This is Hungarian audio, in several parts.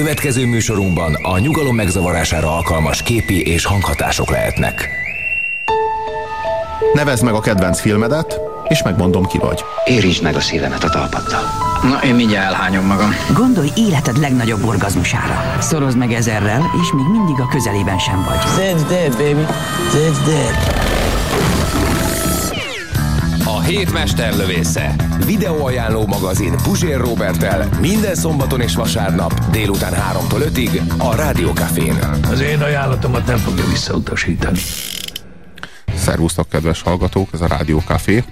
Következő műsorunkban a nyugalom megzavarására alkalmas képi és hanghatások lehetnek. Nevezd meg a kedvenc filmedet, és megmondom ki vagy. Érintsd meg a szívemet a talpaddal. Na, én mindjárt elhányom magam. Gondolj életed legnagyobb orgazmusára. Szorozd meg ezerrel, és még mindig a közelében sem vagy. Zed's dead, baby. Zed's dead. Hét mesterlövésze. Videóajánló magazin Puzsér Robertel minden szombaton és vasárnap délután 3-tól 5-ig a Rádiókafén. Az én ajánlatomat nem fogja visszautasítani. Szervusztok, kedves hallgatók, ez a Rádió Café.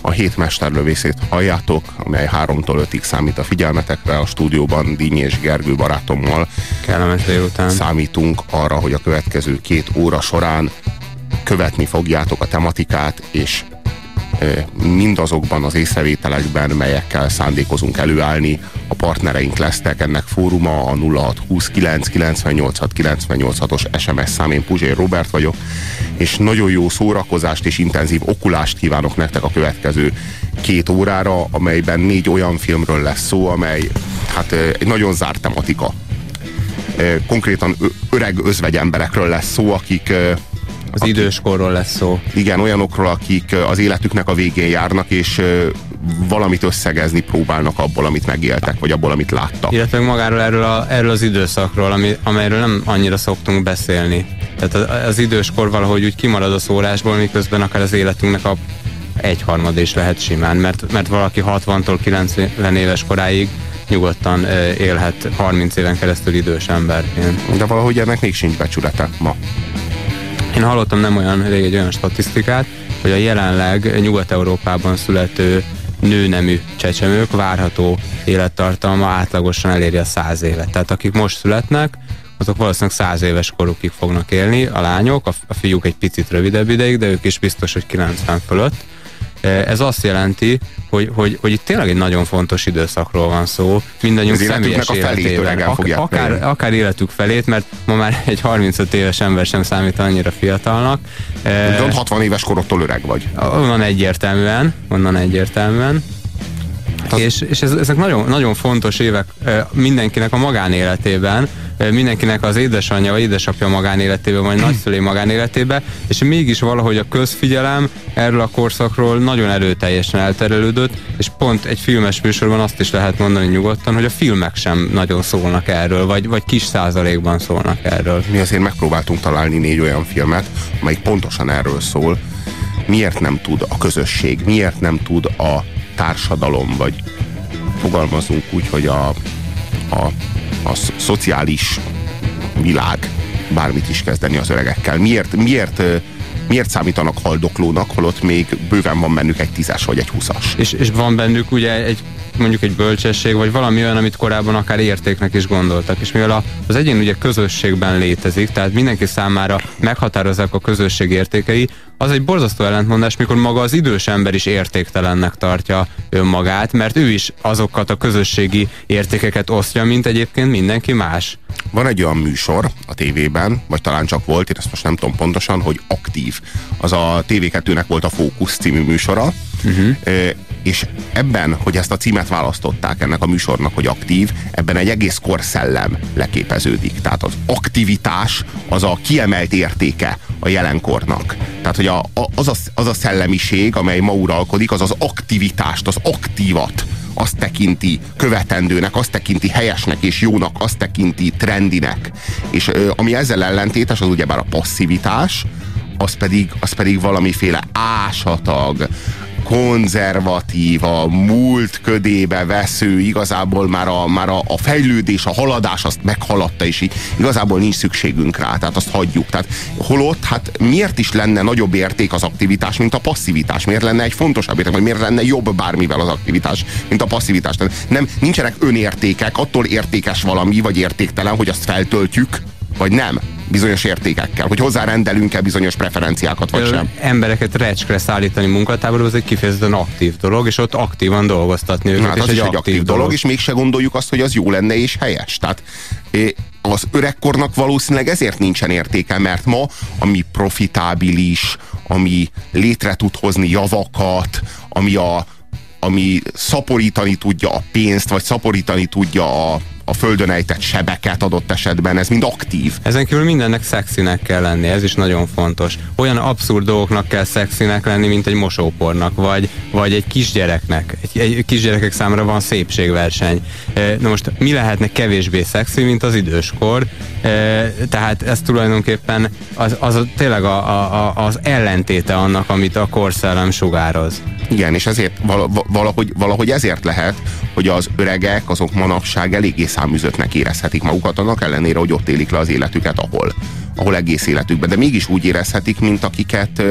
A hét mesterlövészét halljátok, amely 3-tól 5-ig számít a figyelmetekre. A stúdióban Díny és Gergő barátommal Kellemes délután. számítunk arra, hogy a következő két óra során követni fogjátok a tematikát, és mindazokban az észrevételekben, melyekkel szándékozunk előállni. A partnereink lesznek ennek fóruma, a 0629 986 986-os SMS szám, én Puzsér Robert vagyok, és nagyon jó szórakozást és intenzív okulást kívánok nektek a következő két órára, amelyben négy olyan filmről lesz szó, amely hát egy nagyon zárt tematika. Konkrétan öreg özvegy emberekről lesz szó, akik az időskorról lesz szó. Igen, olyanokról, akik az életüknek a végén járnak, és valamit összegezni próbálnak abból, amit megéltek, vagy abból, amit láttak. Illetve magáról erről, a, erről az időszakról, ami, amelyről nem annyira szoktunk beszélni. Tehát az, az időskor valahogy úgy kimarad a szórásból, miközben akár az életünknek a egyharmad is lehet simán, mert, mert valaki 60-tól 90 éves koráig nyugodtan élhet 30 éven keresztül idős emberként. De valahogy ennek még sincs becsülete ma. Én hallottam nem olyan rég egy olyan statisztikát, hogy a jelenleg Nyugat-Európában születő nőnemű csecsemők várható élettartalma átlagosan eléri a száz évet. Tehát akik most születnek, azok valószínűleg száz éves korukig fognak élni, a lányok, a fiúk egy picit rövidebb ideig, de ők is biztos, hogy 90 fölött. Ez azt jelenti, hogy, hogy, hogy itt tényleg egy nagyon fontos időszakról van szó, mindannyiunk személyes a életében. Ak akár, akár életük felét, mert ma már egy 35 éves ember sem számít annyira fiatalnak. Viszont 60 éves korottól öreg vagy. Onnan egyértelműen, onnan egyértelműen. És, és ez, ezek nagyon, nagyon fontos évek mindenkinek a magánéletében, mindenkinek az édesanyja vagy édesapja magánéletében, vagy nagyszülé magánéletében, és mégis valahogy a közfigyelem erről a korszakról nagyon erőteljesen elterelődött, és pont egy filmes műsorban azt is lehet mondani nyugodtan, hogy a filmek sem nagyon szólnak erről, vagy, vagy kis százalékban szólnak erről. Mi azért megpróbáltunk találni négy olyan filmet, amelyik pontosan erről szól. Miért nem tud a közösség, miért nem tud a társadalom, vagy fogalmazunk úgy, hogy a, a, a szociális világ bármit is kezdeni az öregekkel. Miért, miért, miért számítanak haldoklónak, holott még bőven van bennük egy tízes vagy egy húszas. És, és van bennük ugye egy mondjuk egy bölcsesség, vagy valami olyan, amit korábban akár értéknek is gondoltak. És mivel a, az egyén ugye közösségben létezik, tehát mindenki számára meghatározzák a közösség értékei, az egy borzasztó ellentmondás, mikor maga az idős ember is értéktelennek tartja önmagát, mert ő is azokat a közösségi értékeket osztja, mint egyébként mindenki más. Van egy olyan műsor a tévében, vagy talán csak volt, én ezt most nem tudom pontosan, hogy aktív. Az a TV2-nek volt a Fókusz című műsora, uh-huh. És ebben, hogy ezt a címet választották ennek a műsornak, hogy aktív, ebben egy egész korszellem leképeződik. Tehát az aktivitás az a kiemelt értéke a jelenkornak. Tehát, hogy a, az, a, az a szellemiség, amely ma uralkodik, az az aktivitást, az aktívat, azt tekinti követendőnek, azt tekinti helyesnek és jónak, azt tekinti trendinek. És ö, ami ezzel ellentétes, az ugyebár a passzivitás, az pedig, az pedig valamiféle ásatag, konzervatív, a múlt ködébe vesző, igazából már a, már a, a fejlődés, a haladás azt meghaladta, és így igazából nincs szükségünk rá, tehát azt hagyjuk. Tehát holott, hát miért is lenne nagyobb érték az aktivitás, mint a passzivitás? Miért lenne egy fontosabb érték, vagy miért lenne jobb bármivel az aktivitás, mint a passzivitás? Tehát nem, nincsenek önértékek, attól értékes valami, vagy értéktelen, hogy azt feltöltjük, vagy nem bizonyos értékekkel, hogy hozzárendelünk-e bizonyos preferenciákat, vagy sem. Embereket recskre szállítani munkatáborba, az egy kifejezetten aktív dolog, és ott aktívan dolgoztatni őket. Hát az és egy, egy aktív dolog, dolog, és mégse gondoljuk azt, hogy az jó lenne és helyes. Tehát az öregkornak valószínűleg ezért nincsen értéke, mert ma, ami profitábilis, ami létre tud hozni javakat, ami a, ami szaporítani tudja a pénzt, vagy szaporítani tudja a, a földön ejtett sebeket adott esetben, ez mind aktív. Ezen kívül mindennek szexinek kell lenni, ez is nagyon fontos. Olyan abszurd dolgoknak kell szexinek lenni, mint egy mosópornak, vagy, vagy egy kisgyereknek. Egy, egy kisgyerekek számára van szépségverseny. Na most mi lehetne kevésbé szexi, mint az időskor? Tehát ez tulajdonképpen az, az tényleg a, a, az ellentéte annak, amit a korszellem sugároz. Igen, és ezért valahogy, valahogy ezért lehet, hogy az öregek azok manapság eléggé száműzöttnek érezhetik magukat, annak ellenére, hogy ott élik le az életüket, ahol, ahol egész életükben. De mégis úgy érezhetik, mint akiket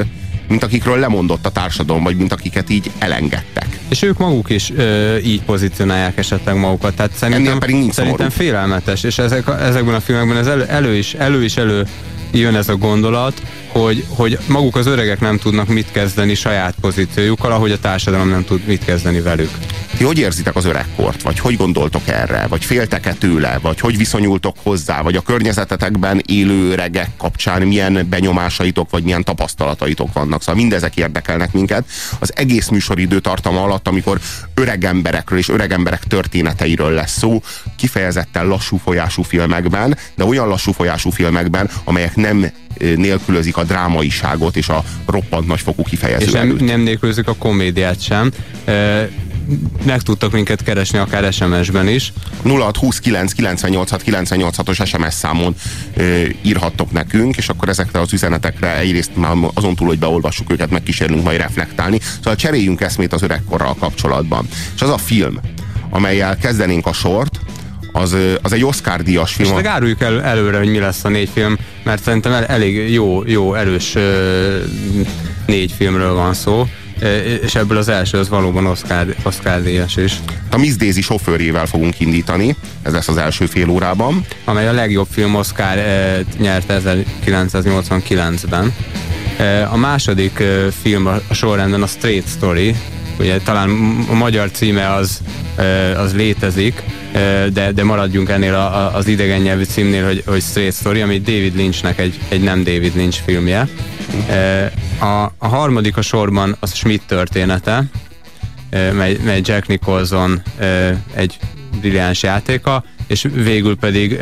mint akikről lemondott a társadalom, vagy mint akiket így elengedtek. És ők maguk is ö, így pozícionálják esetleg magukat. Tehát szerintem, pedig nincs szerintem félelmetes, és ezek, ezekben a filmekben ez elő, elő is elő is elő jön ez a gondolat, hogy, hogy maguk az öregek nem tudnak mit kezdeni saját pozíciójukkal, ahogy a társadalom nem tud mit kezdeni velük. Ti hogy érzitek az öregkort? Vagy hogy gondoltok erre? Vagy féltek-e tőle? Vagy hogy viszonyultok hozzá? Vagy a környezetetekben élő öregek kapcsán milyen benyomásaitok, vagy milyen tapasztalataitok vannak? Szóval mindezek érdekelnek minket. Az egész műsoridő tartama alatt, amikor öreg emberekről és öreg emberek történeteiről lesz szó, kifejezetten lassú folyású filmekben, de olyan lassú folyású filmekben, amelyek nem nélkülözik a drámaiságot és a roppant nagyfokú kifejező És nem, nem nélkülözik a komédiát sem. E, meg tudtak minket keresni akár SMS-ben is. 0629 986 986-os SMS számon e, írhattok nekünk, és akkor ezekre az üzenetekre egyrészt már azon túl, hogy beolvassuk őket, megkísérlünk majd reflektálni. Szóval cseréljünk eszmét az öregkorral kapcsolatban. És az a film, amelyel kezdenénk a sort, az, az egy Oscar-díjas film. És áruljuk el, előre, hogy mi lesz a négy film, mert szerintem elég jó, jó erős négy filmről van szó és ebből az első az valóban Oscar, Oscar díjas is. A Miss Daisy sofőrjével fogunk indítani, ez lesz az első fél órában. Amely a legjobb film Oscar nyert 1989-ben. A második film a sorrendben a Straight Story, ugye talán a magyar címe az, az létezik, de, de maradjunk ennél a, a, az idegen nyelvű címnél, hogy, hogy Straight Story, ami David Lynchnek egy, egy nem David Lynch filmje. A, a harmadik a sorban az Schmidt története, mely, mely Jack Nicholson egy brilliáns játéka, és végül pedig...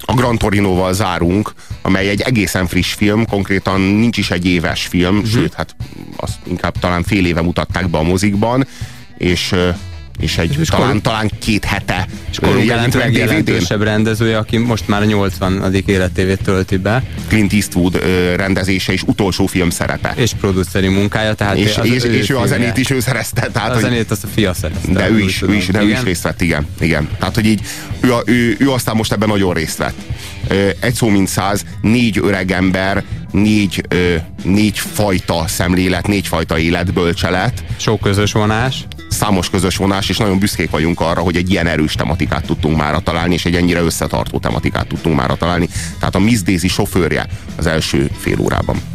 A Gran Torinoval zárunk, amely egy egészen friss film, konkrétan nincs is egy éves film, uh-huh. sőt, hát azt inkább talán fél éve mutatták be a mozikban, és és egy és talán, kor... talán két hete és jelent meg jelentősebb rendezője, aki most már a 80. életévét tölti be. Clint Eastwood rendezése és utolsó film szerepe. És produceri munkája, tehát és, az és, ő, és ő a zenét is ő szerezte. Tehát, a zenét azt a fia szerezte. De ő is, ő is, de ő is részt vett, igen. igen. Tehát, hogy így ő, ő, ő aztán most ebben nagyon részt vett. Egy szó mint száz, négy öreg ember, négy, négy fajta szemlélet, négy fajta életbölcselet. Sok közös vonás számos közös vonás, és nagyon büszkék vagyunk arra, hogy egy ilyen erős tematikát tudtunk már találni, és egy ennyire összetartó tematikát tudtunk már találni. Tehát a Miss Daisy sofőrje az első fél órában.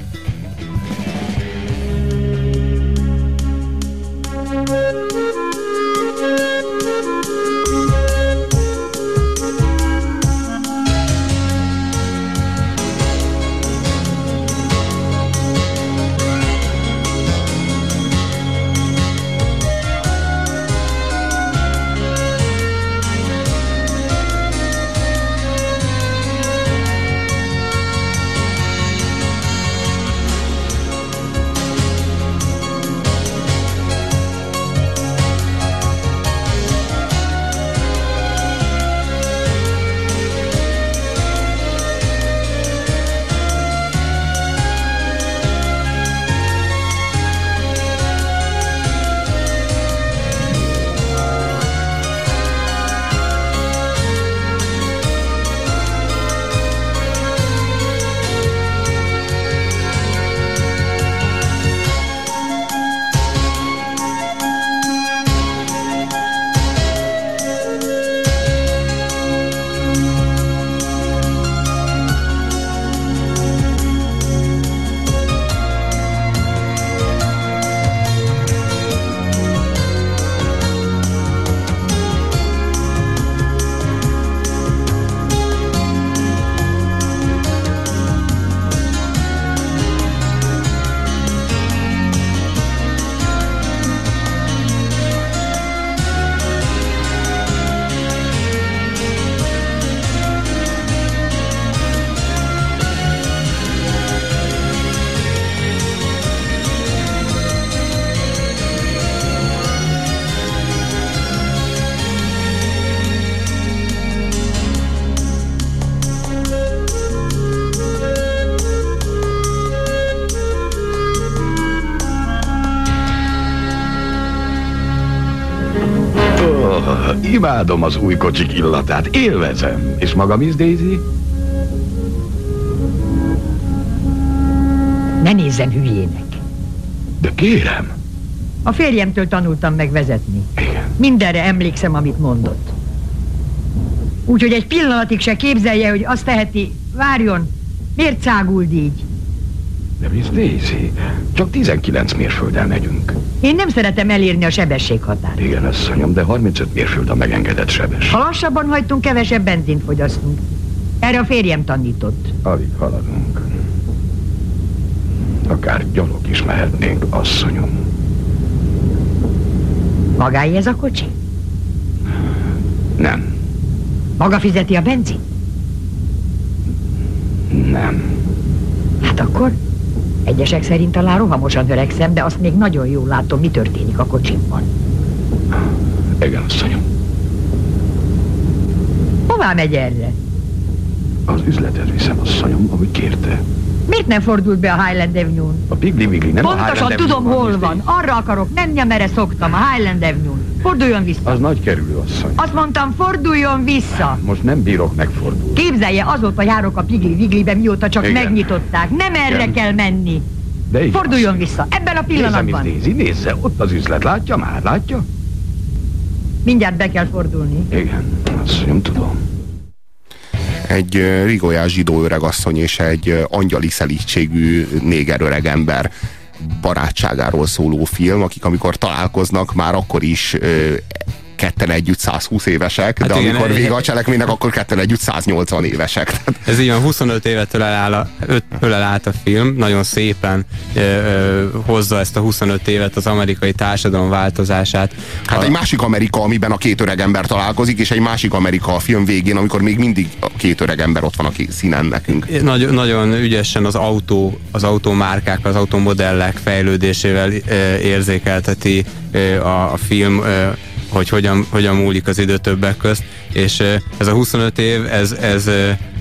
Imádom az új kocsik illatát, élvezem. És maga, Miss Daisy? Ne nézzen hülyének. De kérem. A férjemtől tanultam meg vezetni. Igen. Mindenre emlékszem, amit mondott. Úgyhogy egy pillanatig se képzelje, hogy azt teheti, várjon, miért cáguld így? De Miss Daisy, csak 19 mérfölddel megyünk. Én nem szeretem elérni a sebességhatárt. Igen, asszonyom, de 35 mérföld a megengedett sebes. Ha lassabban hajtunk, kevesebb benzint fogyasztunk. Erre a férjem tanított. Alig haladunk. Akár gyalog is mehetnénk, asszonyom. Magáé ez a kocsi? Nem, Maga fizeti a benzin? nem. Hát akkor egyesek szerint talán rohamosan öregszem, de azt még nagyon jól látom, mi történik a kocsimban. Igen, asszonyom. Hová megy erre? Az üzletet viszem, asszonyom, ahogy kérte. Miért nem fordult be a Highland Avenue-n? A Pigli Wigli nem a Pontosan Highland tudom, hol van. Arra akarok menni, amerre szoktam, a Highland Avenue-n. Forduljon vissza. Az nagy kerülő, asszony. Azt mondtam, forduljon vissza. Most nem bírok megfordulni. Képzelje, azóta járok a Pigli Wiglibe, mióta csak Igen. megnyitották. Nem erre Igen. kell menni. De igen, Forduljon asszonyom. vissza, ebben a Nézze, pillanatban. Daisy, nézze, ott az üzlet, látja már, látja? Mindjárt be kell fordulni. Igen, asszonyom, tudom. egy ö, rigójás zsidó öregasszony és egy angyali szelítségű néger öregember barátságáról szóló film, akik amikor találkoznak, már akkor is ketten együtt 120 évesek, Hát de igen, amikor vége a cselekménynek, akkor ketten együtt 180 évesek. Ez így van, 25 évet ölel, áll a, ölel át a film, nagyon szépen ö, ö, hozza ezt a 25 évet, az amerikai társadalom változását. Hát a, egy másik Amerika, amiben a két öreg ember találkozik, és egy másik Amerika a film végén, amikor még mindig a két öreg ember ott van a színen nekünk. Nagyon, nagyon ügyesen az autó, az automárkák, az automodellek fejlődésével érzékelteti a, a film, hogy hogyan, hogyan múlik az idő többek közt, és ez a 25 év, ez, ez,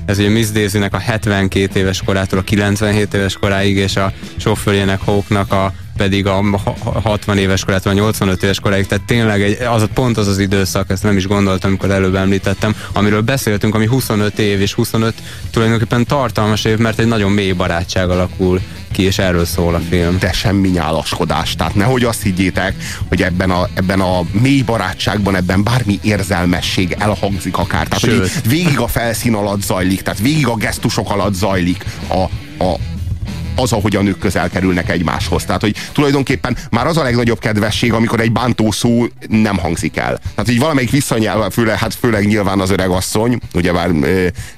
ez ugye Miss Daisy-nek a 72 éves korától a 97 éves koráig, és a sofőrjének Hawknak a pedig a ha- ha- 60 éves korától a 85 éves koráig, tehát tényleg egy, az pont az az időszak, ezt nem is gondoltam, amikor előbb említettem, amiről beszéltünk, ami 25 év, és 25 tulajdonképpen tartalmas év, mert egy nagyon mély barátság alakul ki, és erről szól a film. de semmi nyálaskodás. Tehát nehogy azt higgyétek, hogy ebben a, ebben a mély barátságban, ebben bármi érzelmesség elhangzik akár. Tehát, Sőt. végig a felszín alatt zajlik, tehát végig a gesztusok alatt zajlik a, a, az, ahogy a nők közel kerülnek egymáshoz. Tehát, hogy tulajdonképpen már az a legnagyobb kedvesség, amikor egy bántó szó nem hangzik el. Tehát, hogy valamelyik visszanyel, főleg, hát főleg nyilván az öreg asszony, ugye már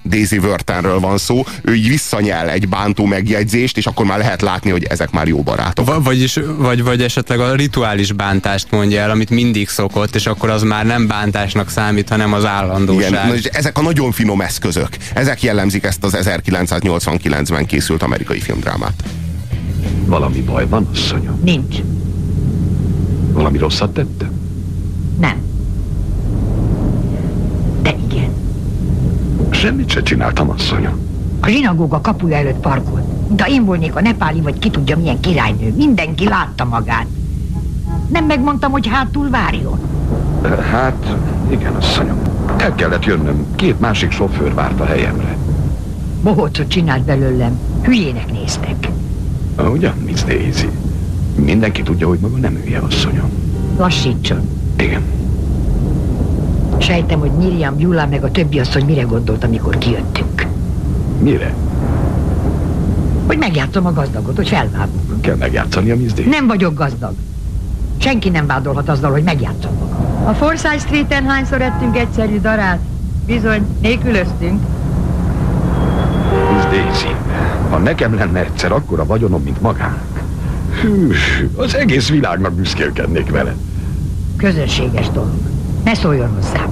Daisy Wörtenről van szó, ő így visszanyel egy bántó megjegyzést, és akkor már lehet látni, hogy ezek már jó barátok. Va- vagyis, vagy, vagy esetleg a rituális bántást mondja el, amit mindig szokott, és akkor az már nem bántásnak számít, hanem az állandóság. Igen, na, és ezek a nagyon finom eszközök, ezek jellemzik ezt az 1989-ben készült amerikai filmdrámát. Valami baj van, asszonyom? Nincs. Valami rosszat tette? Nem. De igen. Semmit se csináltam, asszonyom. A zsinagóga kapuja előtt parkolt. De én volnék a nepáli, vagy ki tudja milyen királynő. Mindenki látta magát. Nem megmondtam, hogy hátul várjon. Hát, igen, asszonyom. El kellett jönnöm. Két másik sofőr várt a helyemre. Bohócot csinált belőlem. Hülyének néztek. Ugyan, Miss Daisy? Mindenki tudja, hogy maga nem hülye, asszonyom. Lassítson. Igen. Sejtem, hogy Miriam, Gyula meg a többi asszony mire gondolt, amikor kijöttünk. Mire? Hogy megjátszom a gazdagot, hogy felvágok. Kell megjátszani a Daisy? Nem vagyok gazdag. Senki nem vádolhat azzal, hogy megjátszom magam. A Forsyth Street-en hányszor ettünk egyszerű darát? Bizony, nélkülöztünk. Daisy, ha nekem lenne egyszer akkora vagyonom, mint magának. Hű, az egész világnak büszkélkednék vele. Közönséges dolog. Ne szóljon hozzám.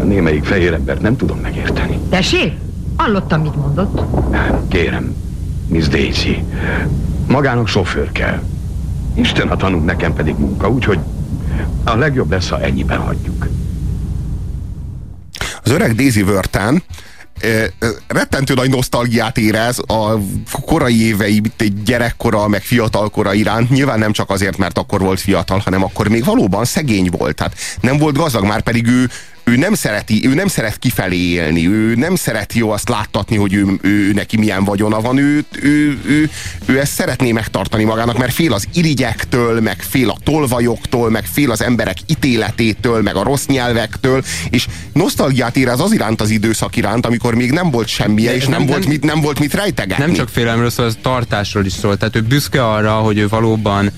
A némelyik fehér embert nem tudom megérteni. Tessék? Hallottam, mit mondott. Kérem, Miss Daisy, magának sofőr kell. Isten a tanunk, nekem pedig munka, úgyhogy a legjobb lesz, ha ennyiben hagyjuk. Az öreg Daisy Wörten rettentő nagy nosztalgiát érez a korai évei, mint egy gyerekkora, meg fiatalkora iránt. Nyilván nem csak azért, mert akkor volt fiatal, hanem akkor még valóban szegény volt. Tehát nem volt gazdag, már pedig ő, ő nem szereti, ő nem szeret kifelé élni, ő nem szereti jó azt láttatni, hogy ő, ő, neki milyen vagyona van, ő, ő, ő, ő ezt szeretné megtartani magának, mert fél az irigyektől, meg fél a tolvajoktól, meg fél az emberek ítéletétől, meg a rossz nyelvektől, és nosztalgiát érez az iránt az időszak iránt, amikor még nem volt semmije, és nem, nem, volt mit, nem volt mit rejtegetni. Nem csak félelemről szól, az tartásról is szól. Tehát ő büszke arra, hogy ő valóban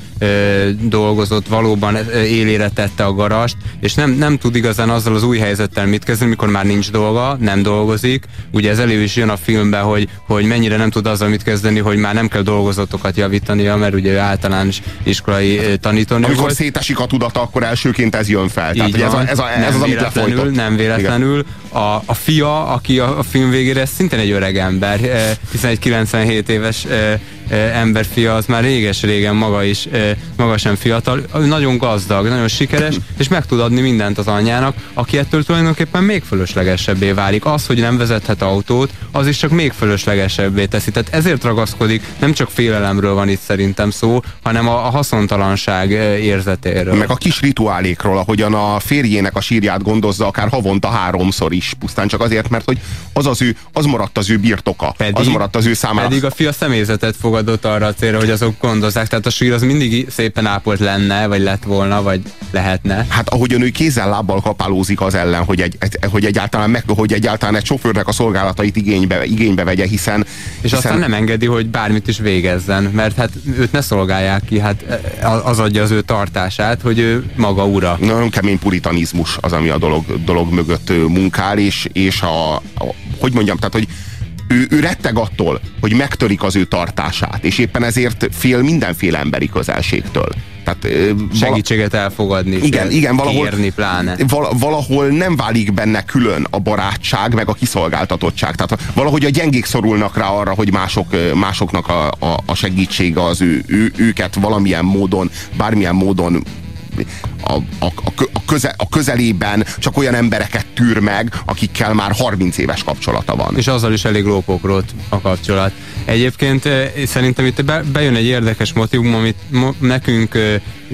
dolgozott, valóban élére tette a garast, és nem, nem tud igazán azzal az új helyzettel mit kezdeni, mikor már nincs dolga, nem dolgozik. Ugye ez elő is jön a filmbe, hogy, hogy mennyire nem tud azzal mit kezdeni, hogy már nem kell dolgozatokat javítania, mert ugye ő általános iskolai tanítónő Amikor volt. szétesik a tudata, akkor elsőként ez jön fel. Tehát, ez, a, ez, a, ez nem az, amit véletlenül, Nem véletlenül. A, a fia, aki a, a film végére szintén egy öreg ember, hiszen egy 97 éves emberfia az már réges-régen maga is, maga sem fiatal, nagyon gazdag, nagyon sikeres, és meg tud adni mindent az anyjának, aki ettől tulajdonképpen még fölöslegesebbé válik. Az, hogy nem vezethet autót, az is csak még fölöslegesebbé teszi. Tehát ezért ragaszkodik, nem csak félelemről van itt szerintem szó, hanem a, a haszontalanság érzetéről. Meg a kis rituálékról, ahogyan a férjének a sírját gondozza akár havonta háromszor is, pusztán csak azért, mert hogy az, az, ő, az maradt az ő birtoka, pedig, az maradt az ő számára. Pedig a fia személyzetet fogad adott arra a célra, hogy azok gondozzák. Tehát a sír az mindig szépen ápolt lenne, vagy lett volna, vagy lehetne. Hát ahogyan ő kézzel lábbal kapálózik az ellen, hogy, egy, egy, hogy, egyáltalán, meg, hogy egyáltalán egy sofőrnek a szolgálatait igénybe, igénybe vegye, hiszen... És hiszen... aztán nem engedi, hogy bármit is végezzen, mert hát őt ne szolgálják ki, hát az adja az ő tartását, hogy ő maga ura. Nagyon kemény puritanizmus az, ami a dolog, dolog mögött munkál, és, és a, a hogy mondjam, tehát, hogy ő, ő retteg attól, hogy megtörik az ő tartását, és éppen ezért fél mindenféle emberi közelségtől. Tehát, Segítséget elfogadni, igen, igen, valahol, kérni pláne. Valahol nem válik benne külön a barátság, meg a kiszolgáltatottság. Tehát valahogy a gyengék szorulnak rá arra, hogy mások, másoknak a, a, a segítsége az ő, ő, őket valamilyen módon, bármilyen módon a, a, a, köze, a közelében csak olyan embereket tűr meg, akikkel már 30 éves kapcsolata van. És azzal is elég lópokrót a kapcsolat. Egyébként szerintem itt bejön egy érdekes motivum, amit nekünk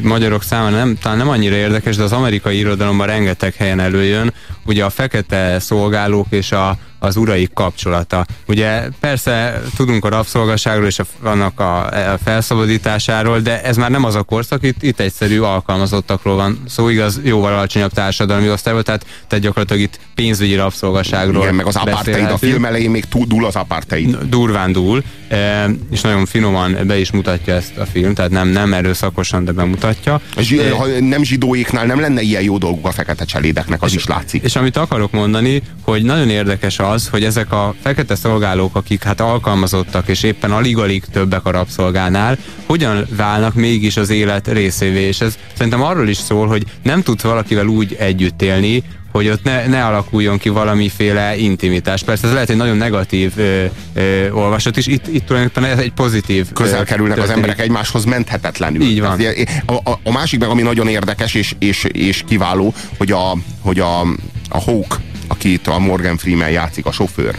magyarok számára nem, talán nem annyira érdekes, de az amerikai irodalomban rengeteg helyen előjön, ugye a fekete szolgálók és a, az uraik kapcsolata. Ugye persze tudunk a rabszolgaságról és a, annak a, a felszabadításáról, de ez már nem az a korszak, itt, itt egyszerű alkalmazottakról van szó, igaz, jóval alacsonyabb társadalmi osztályból, tehát, tehát gyakorlatilag itt pénzügyi rabszolgaságról Igen, meg az apartheid, a film elején még túl dúl az apartheid. Durván dúl, e, és nagyon finoman be is mutatja ezt a film, tehát nem, nem erőszakosan, de bemutatja. Zsi, ha nem zsidóéknál nem lenne ilyen jó dolguk a fekete cselédeknek, az és, is látszik. És amit akarok mondani, hogy nagyon érdekes az, hogy ezek a fekete szolgálók, akik hát alkalmazottak, és éppen alig-alig többek a rabszolgánál, hogyan válnak mégis az élet részévé. És ez szerintem arról is szól, hogy nem tudsz valakivel úgy együtt élni, hogy ott ne, ne alakuljon ki valamiféle intimitás. Persze ez lehet egy nagyon negatív ö, ö, olvasat is, itt, itt tulajdonképpen ez egy pozitív Közel kerülnek történik. az emberek egymáshoz menthetetlenül. Így van. A, a, a másik meg, ami nagyon érdekes és, és, és kiváló, hogy a, hogy a, a Hawk, akit a Morgan Freeman játszik, a sofőr,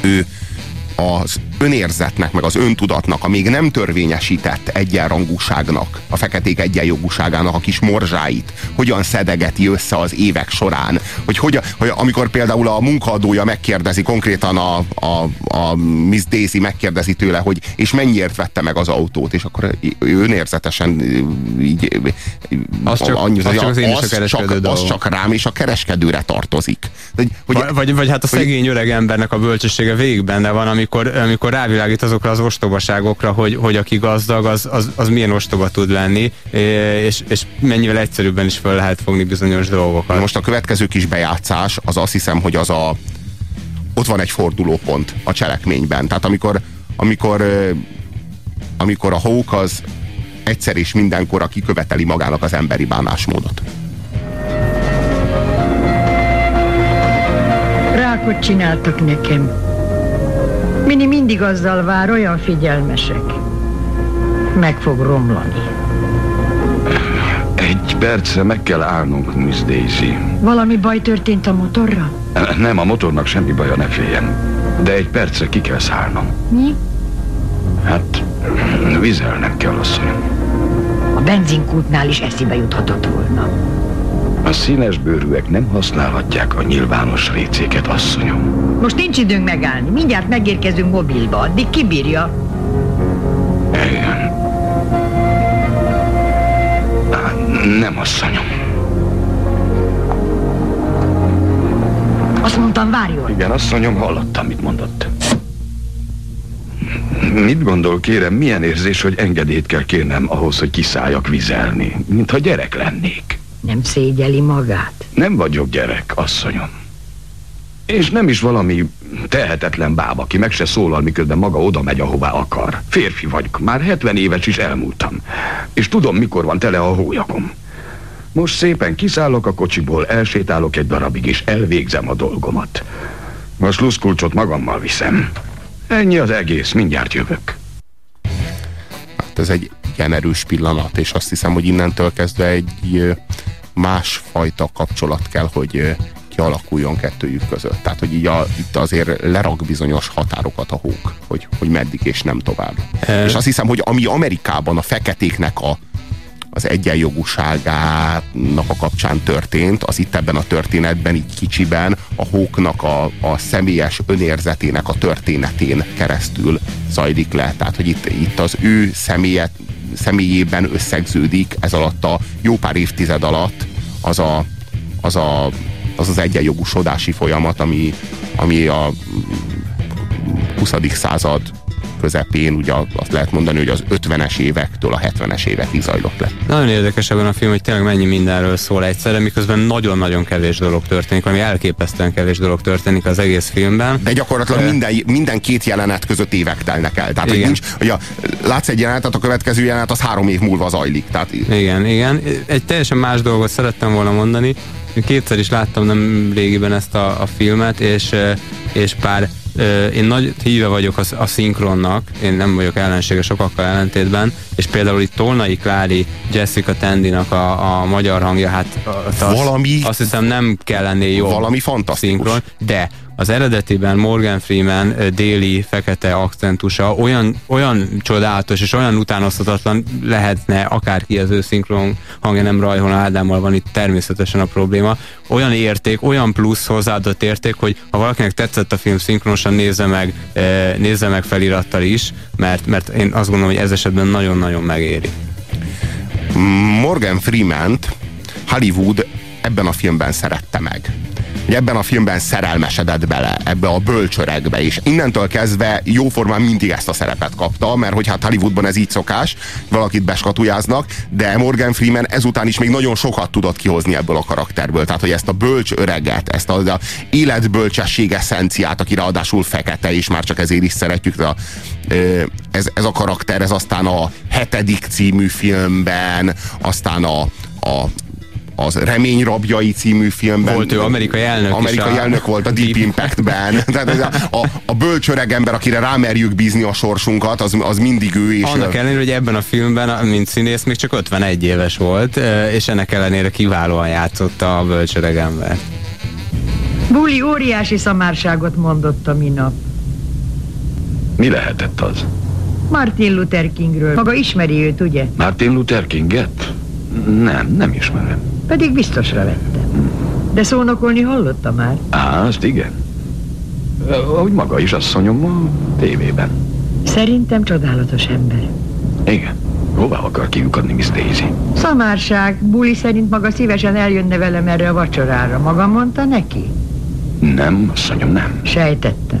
ő az önérzetnek, meg az öntudatnak, a még nem törvényesített egyenrangúságnak, a feketék egyenjogúságának a kis morzsáit, hogyan szedegeti össze az évek során, hogy, hogy, hogy amikor például a munkaadója megkérdezi, konkrétan a, a, a Miss Daisy megkérdezi tőle, hogy és mennyiért vette meg az autót, és akkor önérzetesen így az csak, annyi, az, csak az, én az, a csak, az csak rám és a kereskedőre tartozik. Hogy, vagy, vagy, vagy hát a szegény öreg embernek a bölcsessége végig benne van, amikor, amikor rávilágít azokra az ostobaságokra, hogy, hogy aki gazdag, az, az, az milyen ostoba tud lenni, és, és mennyivel egyszerűbben is fel lehet fogni bizonyos dolgokat. Most a következő kis bejátszás, az azt hiszem, hogy az a ott van egy fordulópont a cselekményben. Tehát amikor, amikor, amikor a hók az egyszer és mindenkorra kiköveteli magának az emberi bánásmódot. Rákot csináltak nekem. Mini mindig azzal vár, olyan figyelmesek. Meg fog romlani. Egy percre meg kell állnunk, Miss Daisy. Valami baj történt a motorra? Nem, a motornak semmi baja, ne féljen. De egy percre ki kell szállnom. Mi? Hát, vizelnem kell, asszonyom. A benzinkútnál is eszébe juthatott volna. A színes bőrűek nem használhatják a nyilvános récéket, asszonyom. Most nincs időnk megállni. Mindjárt megérkezünk mobilba. Addig kibírja. Igen. Nem, asszonyom. Azt mondtam, várjon. Igen, asszonyom, hallottam, mit mondott. Mit gondol, kérem, milyen érzés, hogy engedélyt kell kérnem ahhoz, hogy kiszálljak vizelni, mintha gyerek lennék? Nem szégyeli magát. Nem vagyok gyerek, asszonyom. És nem is valami tehetetlen báb, aki meg se szólal, miközben maga oda megy, ahová akar. Férfi vagyok, már 70 éves is elmúltam. És tudom, mikor van tele a hólyagom. Most szépen kiszállok a kocsiból, elsétálok egy darabig, és elvégzem a dolgomat. A sluszkulcsot magammal viszem. Ennyi az egész, mindjárt jövök. Hát ez egy igen erős pillanat, és azt hiszem, hogy innentől kezdve egy másfajta kapcsolat kell, hogy kialakuljon kettőjük között. Tehát, hogy így a, itt azért lerak bizonyos határokat a hók, hogy, hogy meddig és nem tovább. E... És azt hiszem, hogy ami Amerikában a feketéknek a, az egyenjogúságának a kapcsán történt, az itt ebben a történetben, így kicsiben a hóknak a, a személyes önérzetének a történetén keresztül zajlik le. Tehát, hogy itt, itt az ő személyet, személyében összegződik ez alatt a jó pár évtized alatt az a, az, a, az, az egyenjogusodási folyamat, ami, ami a 20. század közepén, ugye azt lehet mondani, hogy az 50-es évektől a 70-es évekig zajlott le. Nagyon érdekes ebben a film, hogy tényleg mennyi mindenről szól egyszerre, miközben nagyon-nagyon kevés dolog történik, ami elképesztően kevés dolog történik az egész filmben. De gyakorlatilag uh, minden, minden két jelenet között évek telnek el. Tehát, igen. hogy nincs, hogy a, látsz egy jelenetet, a következő jelenet az három év múlva zajlik. Tehát... Igen, igen. Egy teljesen más dolgot szerettem volna mondani. Kétszer is láttam nem régiben ezt a, a filmet, és, és pár én nagy híve vagyok a, a szinkronnak, én nem vagyok ellensége sokakkal ellentétben, és például itt Tolnai Klári, Jessica Tandinak a, a magyar hangja, hát valami, azt hiszem nem kell ennél jó valami fantasztikus. Szinkron, de az eredetiben Morgan Freeman déli fekete akcentusa olyan, olyan csodálatos és olyan utánozhatatlan lehetne akárki az ő szinkron hangja nem Rajhon Ádámmal van itt természetesen a probléma. Olyan érték, olyan plusz hozzáadott érték, hogy ha valakinek tetszett a film szinkronosan nézze meg, nézze meg felirattal is, mert, mert én azt gondolom, hogy ez esetben nagyon-nagyon megéri. Morgan Freeman-t Hollywood ebben a filmben szerette meg hogy ebben a filmben szerelmesedett bele, ebbe a bölcsöregbe, és innentől kezdve jóformán mindig ezt a szerepet kapta, mert hogy hát Hollywoodban ez így szokás, valakit beskatujáznak, de Morgan Freeman ezután is még nagyon sokat tudott kihozni ebből a karakterből, tehát hogy ezt a bölcs öreget, ezt a, a életbölcsesség eszenciát, aki ráadásul fekete, és már csak ezért is szeretjük, a, ez, ez a karakter, ez aztán a hetedik című filmben, aztán a, a, az Remény rabjai című filmben. Volt ő amerikai elnök Amerikai a... elnök volt a Deep Impact-ben. Tehát a, a, a bölcsöreg ember, akire rámerjük bízni a sorsunkat, az, az mindig ő. És Annak ellenére, hogy ebben a filmben, mint színész, még csak 51 éves volt, és ennek ellenére kiválóan játszotta a bölcsöreg ember. Buli óriási szamárságot mondott a minap. Mi lehetett az? Martin Luther Kingről. Maga ismeri őt, ugye? Martin Luther Kinget? Nem, nem ismerem. Pedig biztosra vettem. De szónokolni hallotta már? Á, azt igen. Ahogy maga is asszonyom a tévében. Szerintem csodálatos ember. Igen. Hova akar kiukadni, Miss Daisy? Szamárság. Buli szerint maga szívesen eljönne velem erre a vacsorára. Maga mondta neki? Nem, asszonyom, nem. Sejtettem.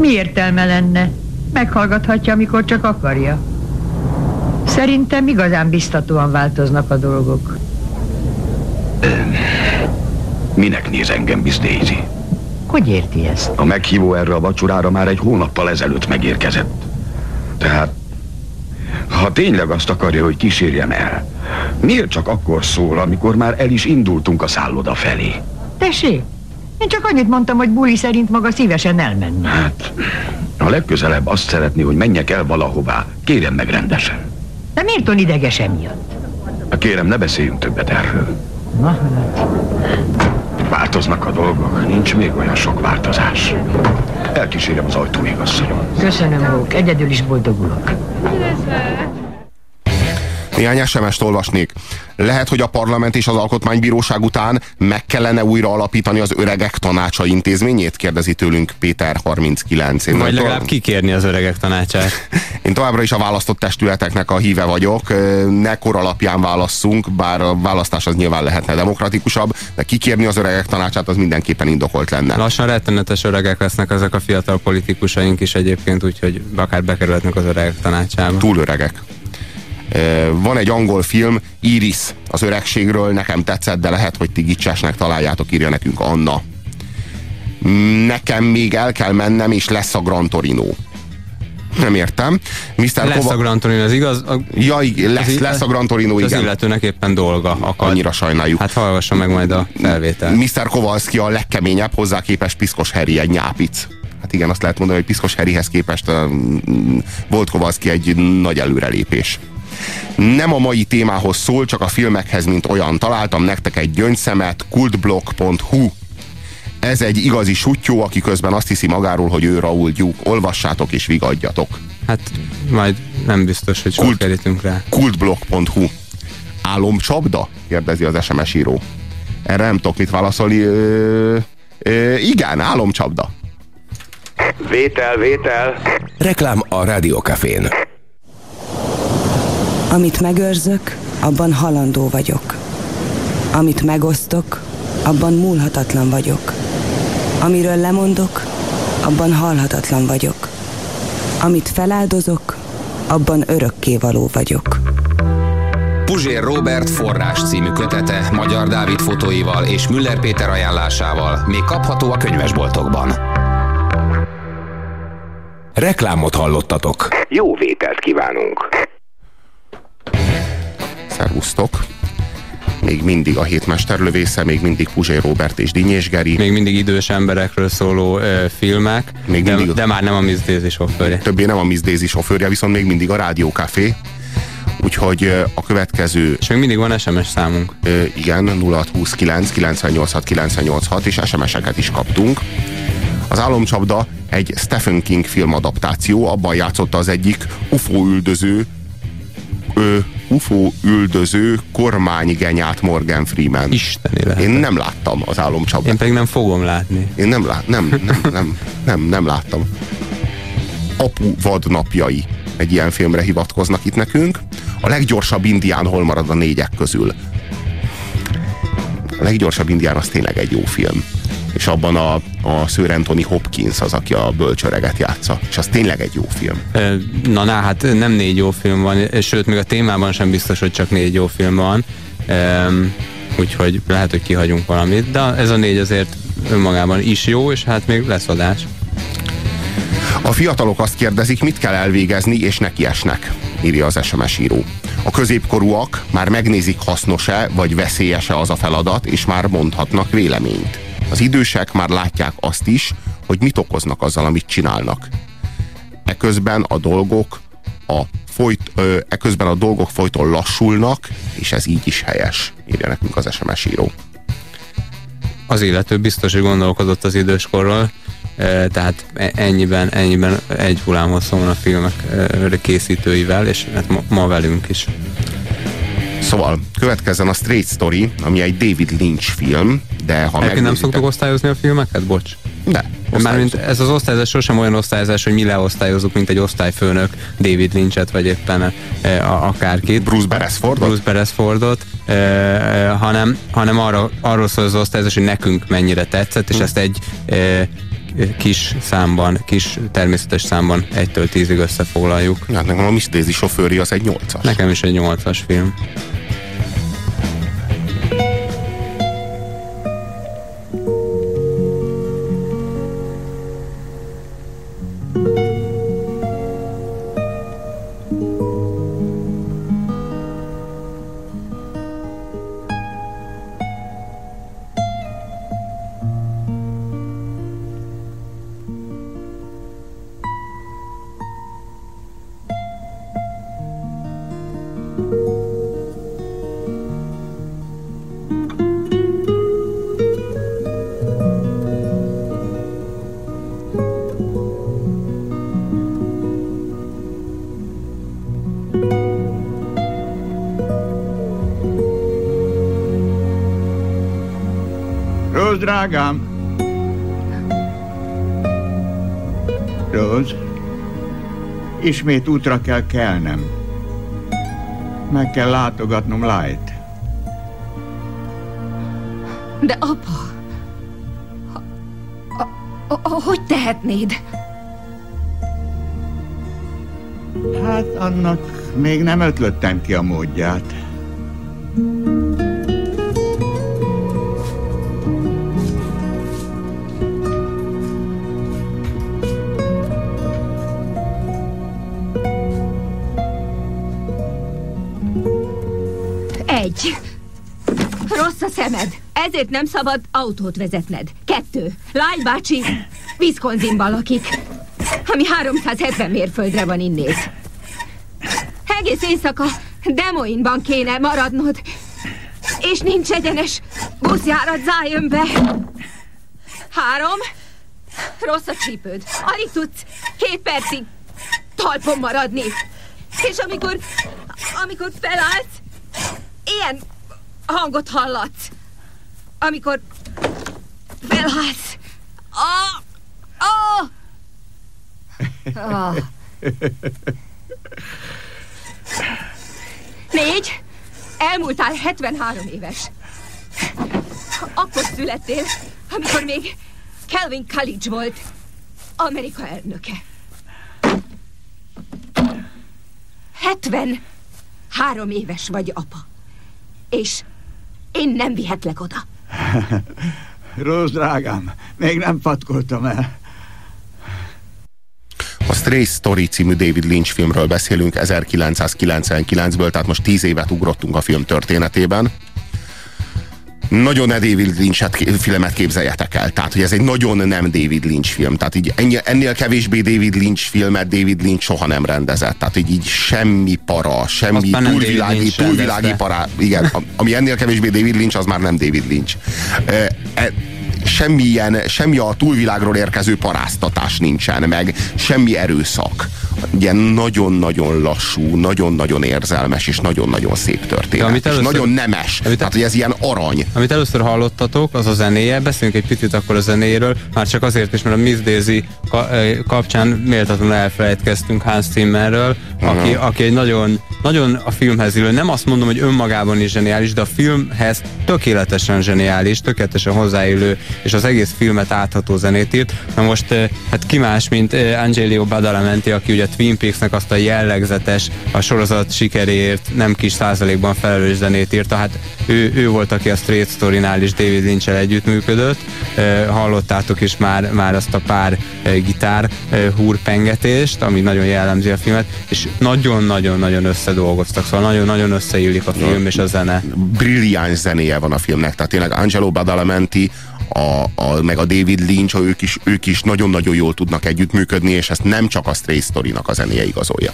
Mi értelme lenne? Meghallgathatja, amikor csak akarja. Szerintem igazán biztatóan változnak a dolgok. Minek néz engem, Miss Daisy? Hogy érti ezt? A meghívó erre a vacsorára már egy hónappal ezelőtt megérkezett. Tehát, ha tényleg azt akarja, hogy kísérjem el, miért csak akkor szól, amikor már el is indultunk a szálloda felé? Tessék, én csak annyit mondtam, hogy Buli szerint maga szívesen elmenne. Hát, a legközelebb azt szeretné, hogy menjek el valahová. Kérjem meg rendesen. De miért on ideges emiatt? Kérem, ne beszéljünk többet erről. Na, hát. Változnak a dolgok, nincs még olyan sok változás. Elkísérem az ajtóig, asszonyom. Köszönöm, Hók, egyedül is boldogulok. Néhány SMS-t olvasnék. Lehet, hogy a parlament és az alkotmánybíróság után meg kellene újra alapítani az öregek tanácsa intézményét? Kérdezi tőlünk Péter 39. Én Vagy legalább kikérni az öregek tanácsát. Én továbbra is a választott testületeknek a híve vagyok. Ne kor alapján válasszunk, bár a választás az nyilván lehetne demokratikusabb, de kikérni az öregek tanácsát az mindenképpen indokolt lenne. Lassan rettenetes öregek lesznek ezek a fiatal politikusaink is egyébként, úgyhogy akár bekerülhetnek az öregek tanácsába. Túl öregek. Van egy angol film, Iris, az öregségről, nekem tetszett, de lehet, hogy ti gicsesnek találjátok, írja nekünk Anna. Nekem még el kell mennem, és lesz a Gran Torino. Nem értem. Mr. Lesz Kova... a Gran Torino, az igaz? A... Ja, lesz, az lesz a Gran Torino, igen. Az illetőnek éppen dolga akad. Annyira sajnáljuk. Hát hallgassa meg majd a felvétel. Mr. Kowalski a legkeményebb, hozzá képes Piszkos Harry egy nyápic. Hát igen, azt lehet mondani, hogy Piszkos Harryhez képest uh, volt Kowalski egy nagy előrelépés. Nem a mai témához szól, csak a filmekhez, mint olyan. Találtam nektek egy gyöngyszemet, kultblog.hu ez egy igazi sutyó, aki közben azt hiszi magáról, hogy ő Raúl Gyúk. Olvassátok és vigadjatok. Hát majd nem biztos, hogy Kult, kerítünk rá. Kultblog.hu Álomcsapda? kérdezi az SMS író. Erre nem tudok mit válaszolni. Ö, ö, igen, álomcsapda. Vétel, vétel. Reklám a Rádiókafén. Amit megőrzök, abban halandó vagyok. Amit megosztok, abban múlhatatlan vagyok. Amiről lemondok, abban halhatatlan vagyok. Amit feláldozok, abban örökkévaló vagyok. Puzsér Robert forrás című kötete Magyar Dávid fotóival és Müller Péter ajánlásával még kapható a könyvesboltokban. Reklámot hallottatok. Jó vételt kívánunk! Szervusztok! Még mindig a hétmesterlövésze, még mindig Puzsé Robert és Dinyés Geri. Még mindig idős emberekről szóló ö, filmek, még de, mindig, de már nem a Miss Daisy sofőrje. Többé nem a Miss Daisy sofőrje, viszont még mindig a Rádiókafé. Úgyhogy a következő... És még mindig van SMS számunk. Ö, igen, 0629 986 986 és SMS-eket is kaptunk. Az Álomcsapda egy Stephen King filmadaptáció, abban játszotta az egyik UFO üldöző ö, UFO üldöző kormánygenyát Morgan Freeman. Isteni lehet. Én nem láttam az álomcsapdát. Én pedig nem fogom látni. Én nem, lát, nem, nem, nem, nem, nem láttam. Apu vadnapjai egy ilyen filmre hivatkoznak itt nekünk. A leggyorsabb indián hol marad a négyek közül. A leggyorsabb indián az tényleg egy jó film és abban a, a Sir Anthony Hopkins az, aki a bölcsöreget játsza. És az tényleg egy jó film. Na, na, hát nem négy jó film van, sőt, még a témában sem biztos, hogy csak négy jó film van. Úgyhogy lehet, hogy kihagyunk valamit, de ez a négy azért önmagában is jó, és hát még lesz adás. A fiatalok azt kérdezik, mit kell elvégezni, és esnek, írja az SMS író. A középkorúak már megnézik hasznos-e, vagy veszélyes-e az a feladat, és már mondhatnak véleményt. Az idősek már látják azt is, hogy mit okoznak azzal, amit csinálnak. Eközben a dolgok a folyt, ö, eközben a dolgok folyton lassulnak, és ez így is helyes, írja nekünk az SMS író. Az illető biztos, hogy gondolkodott az időskorról, tehát e, ennyiben, ennyiben egy hullámhosszon van a filmek készítőivel, és hát ma, ma velünk is. Szóval következzen a Straight Story, ami egy David Lynch film, de ha Egyébként nem szoktuk osztályozni a filmeket? Bocs. De. Mármint ez az osztályozás sosem olyan osztályozás, hogy mi leosztályozunk, mint egy osztályfőnök David Lynchet, vagy éppen e, akárkit. Bruce Beresfordot? Bruce Beresfordot, e, e, hanem, hanem arra, arról szól az osztályozás, hogy nekünk mennyire tetszett, és hm. ezt egy e, kis számban, kis természetes számban egytől tízig összefoglaljuk. Hát nekem a Miss Daisy sofőri az egy nyolcas. Nekem is egy nyolcas film. Drágám! Rose, ismét útra kell kelnem. Meg kell látogatnom Light. De apa... Hogy tehetnéd? Hát annak még nem ötlöttem ki a módját. Ezért nem szabad autót vezetned. Kettő. Lány bácsi Wisconsinban lakik, ami 370 mérföldre van innéz. Egész éjszaka Demoinban kéne maradnod, és nincs egyenes buszjárat Zionbe. Három. Rossz a csípőd. Alig tudsz két percig talpon maradni. És amikor, amikor felállsz, ilyen hangot hallatsz. Amikor felállsz. Ah! Ah! Ah. Négy. Elmúltál 73 éves. Akkor születtél, amikor még Calvin College volt Amerika elnöke. 73 éves vagy, apa. És én nem vihetlek oda. Rose, drágám, még nem patkoltam el. A Stray Story című David Lynch filmről beszélünk 1999-ből, tehát most 10 évet ugrottunk a film történetében. Nagyon ne David Lynch filmet képzeljetek el. Tehát, hogy ez egy nagyon nem David Lynch film. Tehát így ennyi, ennél kevésbé David Lynch filmet David Lynch soha nem rendezett. Tehát így, így semmi para, semmi túlvilági, túlvilági para. Igen, ami ennél kevésbé David Lynch, az már nem David Lynch. E, e, semmilyen, semmi a túlvilágról érkező paráztatás nincsen, meg semmi erőszak. Ilyen nagyon-nagyon lassú, nagyon-nagyon érzelmes, és nagyon-nagyon szép történet. Amit először, és nagyon nemes. Amit, tehát, hogy ez ilyen arany. Amit először hallottatok, az a zenéje. Beszéljünk egy picit akkor a zenéről, már csak azért is, mert a Miss Daisy kapcsán méltatlanul elfelejtkeztünk Hans Zimmerről, uh-huh. aki, aki egy nagyon, nagyon a filmhez illő. Nem azt mondom, hogy önmagában is zseniális, de a filmhez tökéletesen zseniális, tökéletesen hozzáillő és az egész filmet átható zenét írt. Na most hát ki más, mint Angelio Badalamenti, aki ugye Twin Peaks-nek azt a jellegzetes, a sorozat sikeréért nem kis százalékban felelős zenét írta. Hát ő, ő volt, aki a Straight Story-nál is David lynch együttműködött. Hallottátok is már, már azt a pár gitár húrpengetést, ami nagyon jellemzi a filmet, és nagyon-nagyon-nagyon összedolgoztak, szóval nagyon-nagyon összeillik a film és a zene. Brilliáns zenéje van a filmnek, tehát tényleg Angelo Badalamenti a, a, meg a David Lynch, ők is, ők is nagyon-nagyon jól tudnak együttműködni, és ezt nem csak a Stray Story-nak a zenéje igazolja.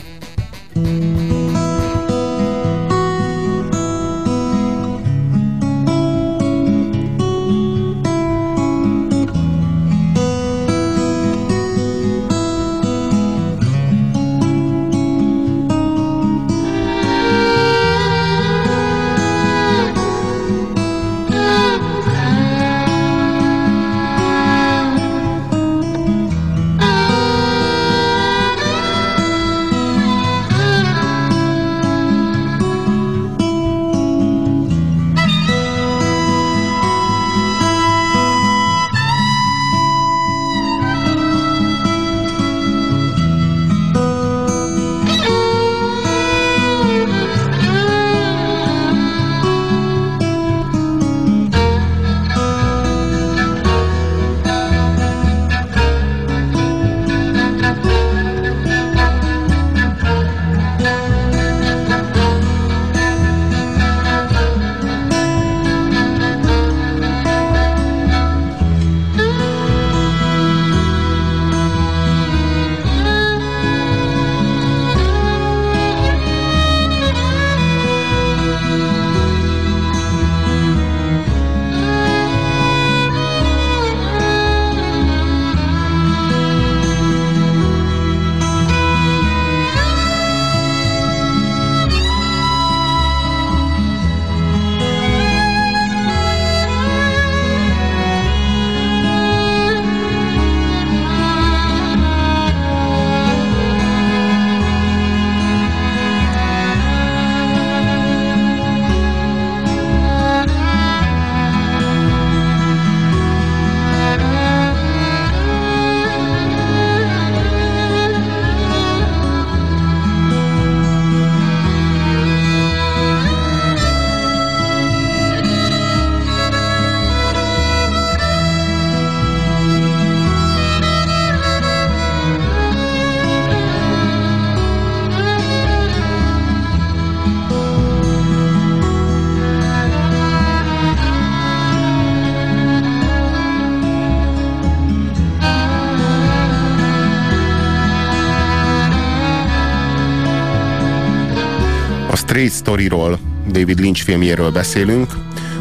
Straight Storyról, David Lynch filmjéről beszélünk,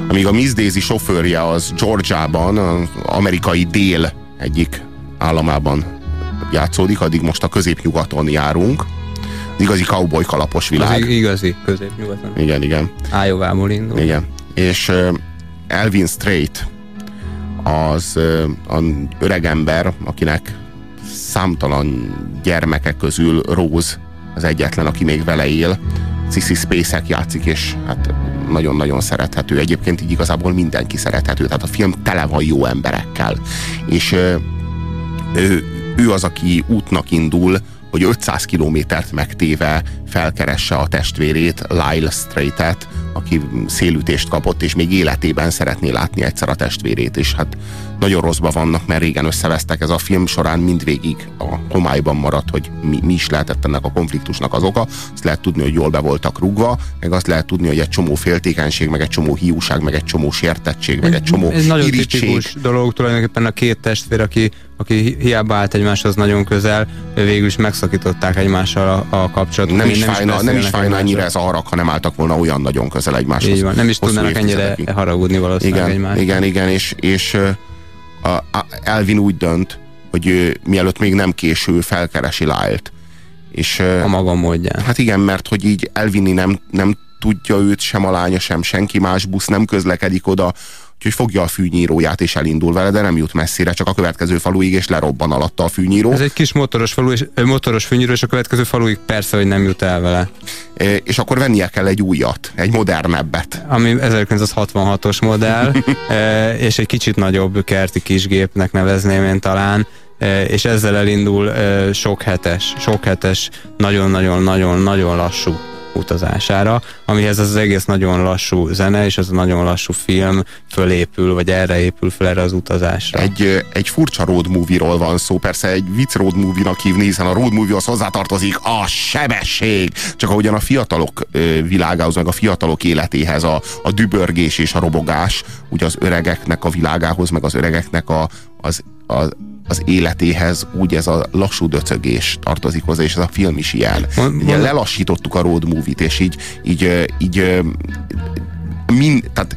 amíg a Miss Daisy sofőrje az Georgiában, az amerikai dél egyik államában játszódik, addig most a középnyugaton járunk. Az igazi cowboy kalapos világ. Az igazi középnyugaton. Igen, igen. Ájovából indul. Igen. És Elvin Strait az az öregember, akinek számtalan gyermeke közül Rose az egyetlen, aki még vele él. Sissy Spacek játszik, és hát nagyon-nagyon szerethető. Egyébként így igazából mindenki szerethető, tehát a film tele van jó emberekkel. És ő, ő az, aki útnak indul, hogy 500 kilométert megtéve felkeresse a testvérét, Lyle Straight-et, aki szélütést kapott, és még életében szeretné látni egyszer a testvérét, és hát nagyon rosszban vannak, mert régen összevesztek ez a film során mindvégig a homályban maradt, hogy mi, mi is lehetett ennek a konfliktusnak az oka. Azt lehet tudni, hogy jól be voltak rugva, meg azt lehet tudni, hogy egy csomó féltékenység, meg egy csomó hiúság, meg egy csomó sértettség, meg egy csomó Ez nagyon irítség. tipikus dolog tulajdonképpen a két testvér, aki, aki hiába állt egymáshoz nagyon közel, végül is megszakították egymással a, a kapcsolatot. Nem is, nem fájna, nem is fájna egymásról. ez a harag, ha nem álltak volna olyan nagyon közel egymáshoz. Így van, nem is tudnának ennyire haragudni valószínűleg Igen, egymásra. igen, igen, és, és a, a Elvin úgy dönt, hogy ő, mielőtt még nem késő, felkeresi Lyle-t. És, A maga módján. Hát igen, mert hogy így elvinni nem, nem tudja őt, sem a lánya, sem senki más busz nem közlekedik oda, úgyhogy fogja a fűnyíróját és elindul vele, de nem jut messzire, csak a következő faluig, és lerobban alatta a fűnyíró. Ez egy kis motoros falu, és, motoros fűnyírő, és a következő faluig persze, hogy nem jut el vele. E, És akkor vennie kell egy újat, egy modernebbet. Ami 1966-os modell, és egy kicsit nagyobb kerti kisgépnek nevezném én talán, és ezzel elindul sok hetes, sok hetes, nagyon-nagyon-nagyon-nagyon lassú utazására, amihez az egész nagyon lassú zene és az a nagyon lassú film fölépül, vagy erre épül fel erre az utazásra. Egy, egy furcsa road movie-ról van szó, persze egy vicc road movie-nak hívni, hiszen a road movie-hoz hozzátartozik a sebesség. Csak ahogyan a fiatalok világához, meg a fiatalok életéhez a, a dübörgés és a robogás, úgy az öregeknek a világához, meg az öregeknek a, az, a, az életéhez úgy ez a lassú döcögés tartozik hozzá, és ez a film is ilyen. Ugye lelassítottuk a road movie-t, és így, így, így ö, mind, tehát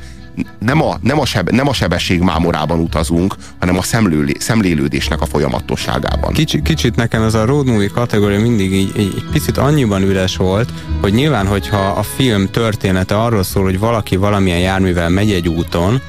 nem a, nem, a seb, nem a sebesség mámorában utazunk, hanem a szemlőlé, szemlélődésnek a folyamatosságában. Kicsi, kicsit nekem ez a road movie kategória mindig így, így egy picit annyiban üres volt, hogy nyilván, hogyha a film története arról szól, hogy valaki valamilyen járművel megy egy úton,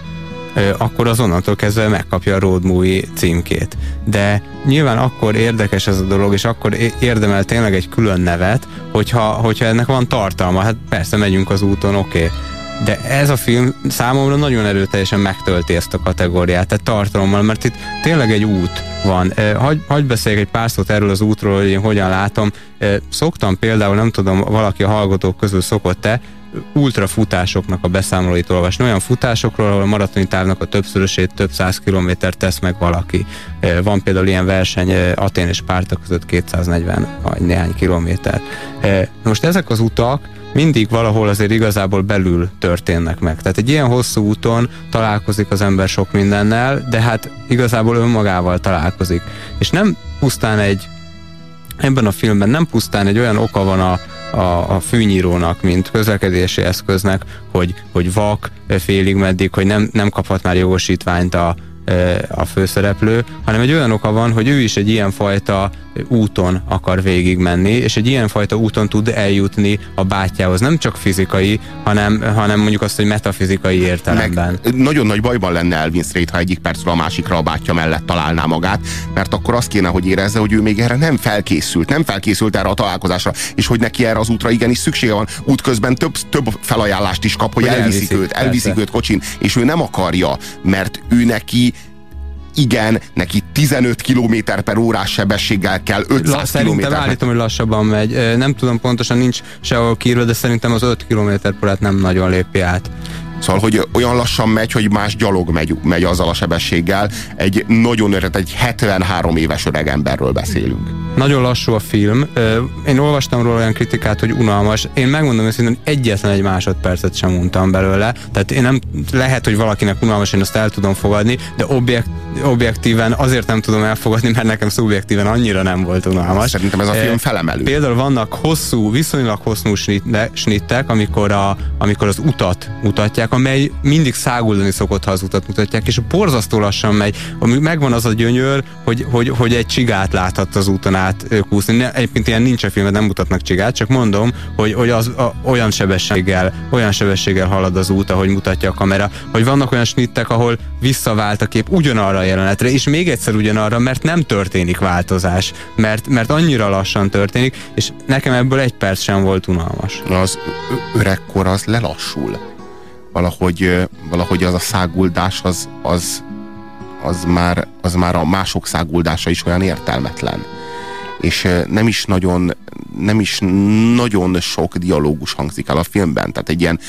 akkor azonnantól kezdve megkapja a road movie címkét. De nyilván akkor érdekes ez a dolog, és akkor érdemel tényleg egy külön nevet, hogyha, hogyha ennek van tartalma. Hát persze megyünk az úton, oké. Okay. De ez a film számomra nagyon erőteljesen megtölti ezt a kategóriát, tehát tartalommal, mert itt tényleg egy út van. Hagy, hagy beszéljek egy pár szót erről az útról, hogy én hogyan látom. Szoktam például, nem tudom, valaki a hallgatók közül szokott-e, ultrafutásoknak a beszámolóit olvasni. Olyan futásokról, ahol a maratoni távnak a többszörösét, több száz kilométert tesz meg valaki. Eh, Van például ilyen verseny eh, Atén és Párta között 240 vagy néhány kilométer. Eh, Most ezek az utak mindig valahol azért igazából belül történnek meg. Tehát egy ilyen hosszú úton találkozik az ember sok mindennel, de hát igazából önmagával találkozik. És nem pusztán egy ebben a filmben nem pusztán egy olyan oka van a, a, a fűnyírónak, mint közlekedési eszköznek, hogy, hogy vak félig meddig, hogy nem, nem kaphat már jogosítványt a, a főszereplő, hanem egy olyan oka van, hogy ő is egy ilyenfajta úton akar végigmenni, és egy ilyenfajta úton tud eljutni a bátyjához. Nem csak fizikai, hanem, hanem mondjuk azt, hogy metafizikai értelemben. Meg nagyon nagy bajban lenne Elvin Strait, ha egyik percről a másikra a bátyja mellett találná magát, mert akkor azt kéne, hogy érezze, hogy ő még erre nem felkészült, nem felkészült erre a találkozásra, és hogy neki erre az útra igenis szüksége van. Útközben több, több felajánlást is kap, hogy, Hogy elviszik, elviszik, őt, elviszik persze. őt kocsin, és ő nem akarja, mert ő neki igen, neki 15 km per órás sebességgel kell 500 La, km szerintem állítom, hogy lassabban megy. Nem tudom pontosan, nincs sehol kiírva, de szerintem az 5 km per órát nem nagyon lépi át. Szóval, hogy olyan lassan megy, hogy más gyalog megy, megy azzal a sebességgel. Egy nagyon öreg, egy 73 éves öreg emberről beszélünk. nagyon lassú a film. Én olvastam róla olyan kritikát, hogy unalmas. Én megmondom őszintén, hogy egyetlen egy másodpercet sem mondtam belőle. Tehát én nem, lehet, hogy valakinek unalmas, én azt el tudom fogadni, de objekt, objektíven azért nem tudom elfogadni, mert nekem szubjektíven annyira nem volt unalmas. Szerintem ez a film felemelő. Például vannak hosszú, viszonylag hosszú snittek, amikor, a, amikor az utat mutatják, amely mindig száguldani szokott, ha az utat mutatják, és borzasztó lassan megy. Megvan az a gyönyör, hogy, hogy, hogy egy csigát láthat az úton át kúszni. Ne, egyébként ilyen nincs a filmet, nem mutatnak csigát, csak mondom, hogy, hogy az a, olyan sebességgel, olyan sebességgel halad az út, ahogy mutatja a kamera, hogy vannak olyan snittek, ahol visszavált a kép ugyanarra a jelenetre, és még egyszer ugyanarra, mert nem történik változás, mert, mert annyira lassan történik, és nekem ebből egy perc sem volt unalmas. Az öregkor az lelassul. Valahogy, valahogy az a száguldás az, az, az, már, az már a mások száguldása is olyan értelmetlen és nem is nagyon nem is nagyon sok dialógus hangzik el a filmben, tehát egy ilyen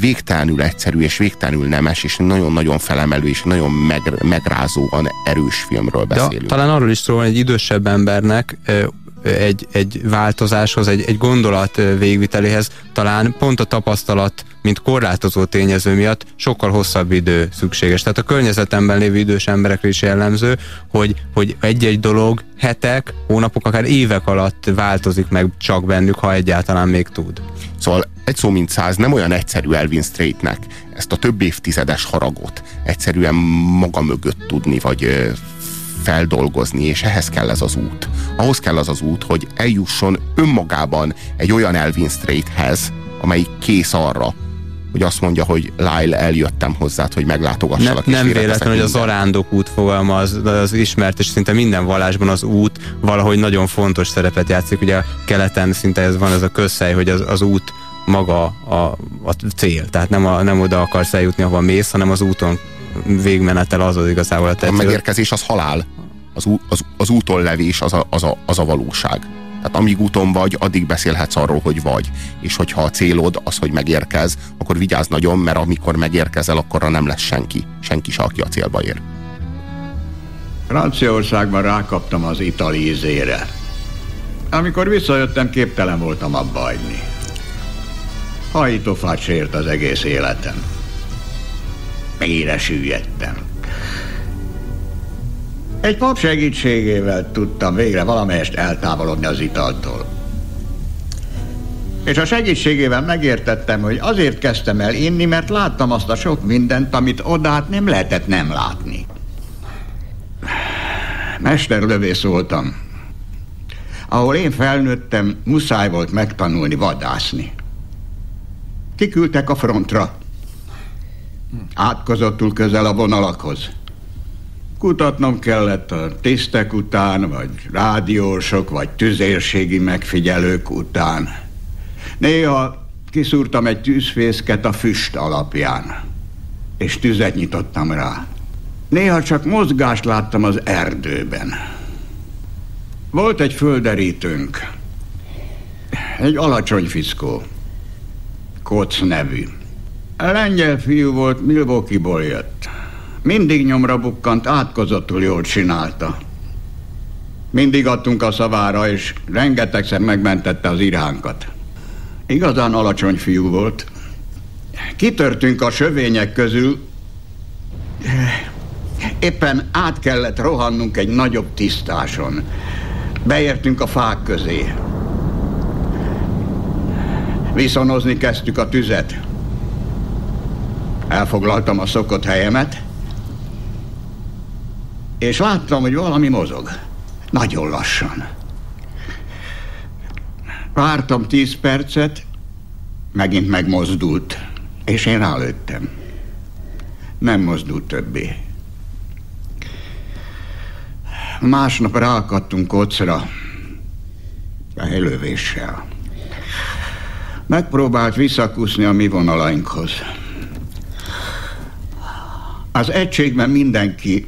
végtelenül egyszerű és végtelenül nemes, és nagyon-nagyon felemelő és nagyon meg, megrázóan erős filmről beszélünk. Ja, talán arról is szól, hogy egy idősebb embernek egy, egy változáshoz, egy, egy gondolat végviteléhez talán pont a tapasztalat, mint korlátozó tényező miatt sokkal hosszabb idő szükséges. Tehát a környezetemben lévő idős emberekre is jellemző, hogy, hogy egy-egy dolog hetek, hónapok, akár évek alatt változik meg csak bennük, ha egyáltalán még tud. Szóval egy szó mint száz nem olyan egyszerű Elvin Straightnek ezt a több évtizedes haragot egyszerűen maga mögött tudni, vagy feldolgozni, és ehhez kell ez az út. Ahhoz kell az az út, hogy eljusson önmagában egy olyan Elvin Straighthez, amely kész arra, hogy azt mondja, hogy Lyle, eljöttem hozzád, hogy meglátogassalak. Ne, nem véletlen, hogy az arándok út fogalma az, az ismert, és szinte minden vallásban az út valahogy nagyon fontos szerepet játszik. Ugye a keleten szinte ez van ez a közhely, hogy az, az út maga a, a cél. Tehát nem, a, nem oda akarsz eljutni, ahova mész, hanem az úton végmenetel az az igazából a A megérkezés az halál. Az, az, az úton levés az a, az, a, az a valóság. Tehát amíg úton vagy, addig beszélhetsz arról, hogy vagy. És hogyha a célod az, hogy megérkez, akkor vigyázz nagyon, mert amikor megérkezel, akkor nem lesz senki. Senki se, aki a célba ér. Franciaországban rákaptam az itali ízére. Amikor visszajöttem, képtelen voltam abba hagyni. Hajtófát sért az egész életem. Mélyre süllyedtem. Egy pap segítségével tudtam végre valamelyest eltávolodni az italtól. És a segítségével megértettem, hogy azért kezdtem el inni, mert láttam azt a sok mindent, amit odát nem lehetett nem látni. Mesterlövész voltam. Ahol én felnőttem, muszáj volt megtanulni vadászni. Kiküldtek a frontra. Átkozottul közel a vonalakhoz. Kutatnom kellett a tisztek után, vagy rádiósok, vagy tüzérségi megfigyelők után. Néha kiszúrtam egy tűzfészket a füst alapján, és tüzet nyitottam rá. Néha csak mozgást láttam az erdőben. Volt egy földerítőnk, egy alacsony fiszkó, Koc nevű. A lengyel fiú volt, Milwaukee-ból jött. Mindig nyomra bukkant, átkozottul jól csinálta. Mindig adtunk a szavára, és rengetegszer megmentette az iránkat. Igazán alacsony fiú volt. Kitörtünk a sövények közül. Éppen át kellett rohannunk egy nagyobb tisztáson. Beértünk a fák közé. Viszonozni kezdtük a tüzet. Elfoglaltam a szokott helyemet, és láttam, hogy valami mozog. Nagyon lassan. Vártam tíz percet, megint megmozdult, és én rálőttem. Nem mozdult többé. Másnap ráakadtunk kocra, a helővéssel. Megpróbált visszakúszni a mi vonalainkhoz. Az egységben mindenki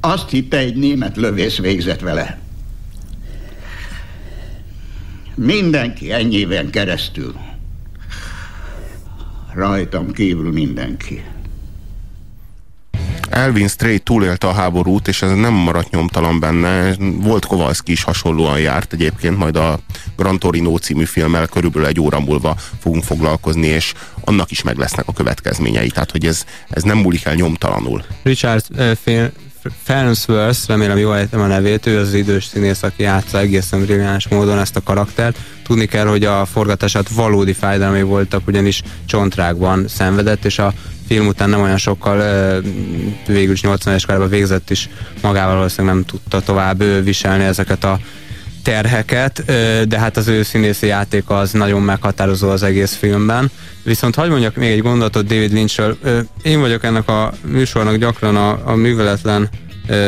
azt hitte, egy német lövész végzett vele. Mindenki ennyiben keresztül. Rajtam kívül mindenki. Elvin Strait túlélte a háborút, és ez nem maradt nyomtalan benne. Volt Kowalski is hasonlóan járt egyébként, majd a Gran Torino című filmmel körülbelül egy óra múlva fogunk foglalkozni, és annak is meg lesznek a következményei. Tehát, hogy ez, ez nem múlik el nyomtalanul. Richard uh, Farnsworth, remélem jól ejtem a nevét, ő az idős színész, aki játsza egészen brilliáns módon ezt a karaktert. Tudni kell, hogy a forgatását valódi fájdalmai voltak, ugyanis csontrákban szenvedett, és a film után nem olyan sokkal végül is 80 es korában végzett is magával valószínűleg nem tudta tovább viselni ezeket a terheket, de hát az ő színészi játék az nagyon meghatározó az egész filmben. Viszont hagyd mondjak még egy gondolatot David Lynchről. Én vagyok ennek a műsornak gyakran a, a műveletlen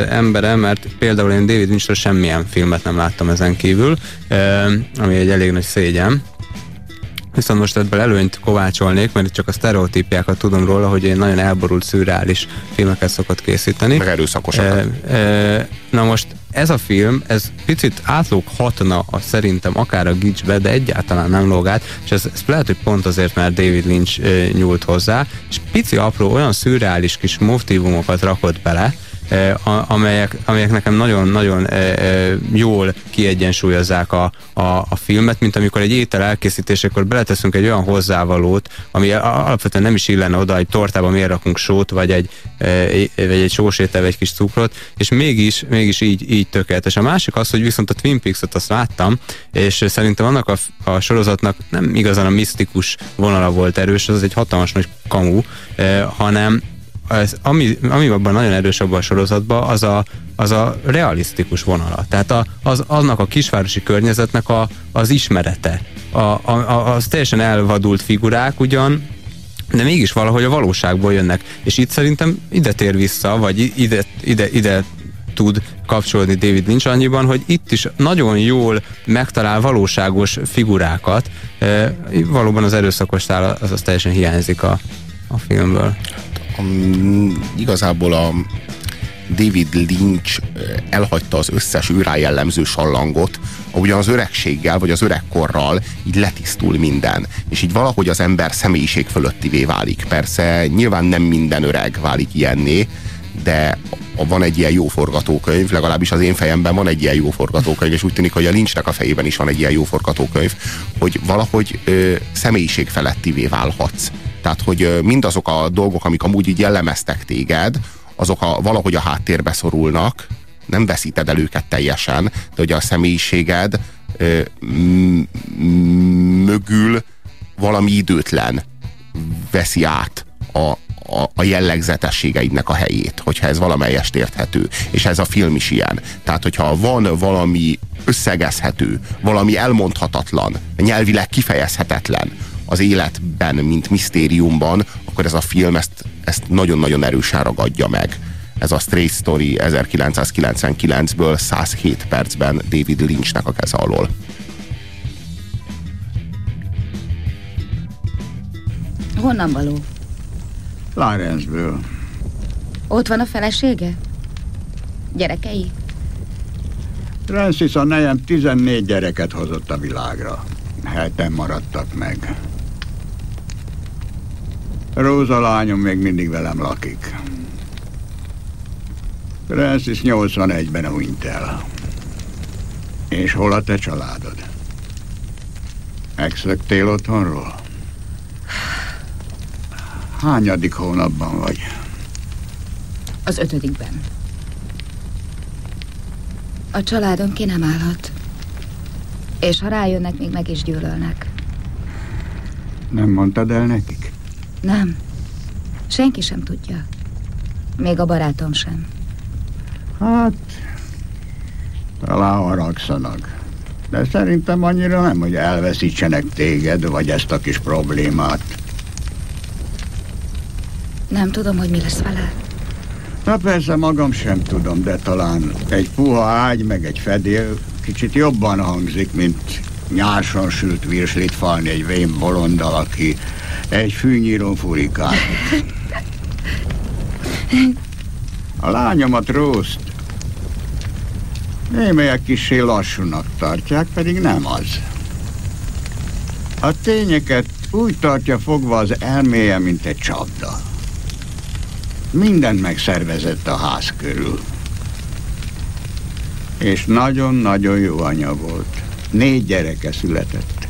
embere, mert például én David Lynchről semmilyen filmet nem láttam ezen kívül, ami egy elég nagy szégyen. Viszont most ebből előnyt kovácsolnék, mert csak a sztereotípiákat tudom róla, hogy én nagyon elborult, szürreális filmeket szokott készíteni. Meg erőszakosakat. E, e, na most ez a film, ez picit átlóghatna a, szerintem akár a gicsbe, de egyáltalán nem logát, és ez, ez lehet, hogy pont azért, mert David Lynch e, nyúlt hozzá, és pici apró olyan szürreális kis motivumokat rakott bele, amelyek, amelyek nekem nagyon-nagyon jól kiegyensúlyozzák a, a, a filmet, mint amikor egy étel elkészítésekor beleteszünk egy olyan hozzávalót, ami alapvetően nem is illene oda, egy tortába miért rakunk sót, vagy egy, vagy egy sósétel, vagy egy kis cukrot, és mégis, mégis így, így tökéletes. A másik az, hogy viszont a Twin Peaks-ot azt láttam, és szerintem annak a, a sorozatnak nem igazán a misztikus vonala volt erős, az egy hatalmas nagy kamu, hanem ez, ami, ami abban nagyon erős abban a sorozatban, az a, az a realisztikus vonala. Tehát a, az, annak a kisvárosi környezetnek a, az ismerete. A, a, az teljesen elvadult figurák ugyan, de mégis valahogy a valóságból jönnek. És itt szerintem ide tér vissza, vagy ide, ide, ide tud kapcsolódni David Lynch annyiban, hogy itt is nagyon jól megtalál valóságos figurákat. E, valóban az erőszakos szál az, az teljesen hiányzik a, a filmből igazából a David Lynch elhagyta az összes őrá jellemző sallangot, ahogyan az öregséggel, vagy az öregkorral így letisztul minden, és így valahogy az ember személyiség fölöttivé válik. Persze nyilván nem minden öreg válik ilyenné, de van egy ilyen jó forgatókönyv, legalábbis az én fejemben van egy ilyen jó forgatókönyv, és úgy tűnik, hogy a Lynchnek a fejében is van egy ilyen jó forgatókönyv, hogy valahogy ö, személyiség felettivé válhatsz tehát, hogy mindazok a dolgok, amik amúgy így jellemeztek téged, azok a, valahogy a háttérbe szorulnak, nem veszíted el őket teljesen, de hogy a személyiséged ö, mögül valami időtlen veszi át a, a, a jellegzetességeidnek a helyét, hogyha ez valamelyest érthető. És ez a film is ilyen. Tehát, hogyha van valami összegezhető, valami elmondhatatlan, nyelvileg kifejezhetetlen, az életben, mint misztériumban, akkor ez a film ezt, ezt nagyon-nagyon erősen ragadja meg. Ez a Straight Story 1999-ből 107 percben David Lynchnek a keze alól. Honnan való? Lawrenceből. Ott van a felesége? Gyerekei? Francis a nejem 14 gyereket hozott a világra. Heten maradtak meg. Róza lányom még mindig velem lakik. Francis 81-ben hunyt el. És hol a te családod? Megszöktél otthonról? Hányadik hónapban vagy? Az ötödikben. A családom ki nem állhat. És ha rájönnek, még meg is gyűlölnek. Nem mondtad el nekik? Nem. Senki sem tudja. Még a barátom sem. Hát, talán haragszanak. De szerintem annyira nem, hogy elveszítsenek téged, vagy ezt a kis problémát. Nem tudom, hogy mi lesz vele. Na persze magam sem tudom, de talán egy puha ágy, meg egy fedél kicsit jobban hangzik, mint nyárson sült virslit falni egy vén bolondal, aki egy fűnyíron furikál. A lányomat Rószt némelyek kisé lassúnak tartják, pedig nem az. A tényeket úgy tartja fogva az elméje, mint egy csapda. mindent megszervezett a ház körül. És nagyon-nagyon jó anya volt. Négy gyereke született.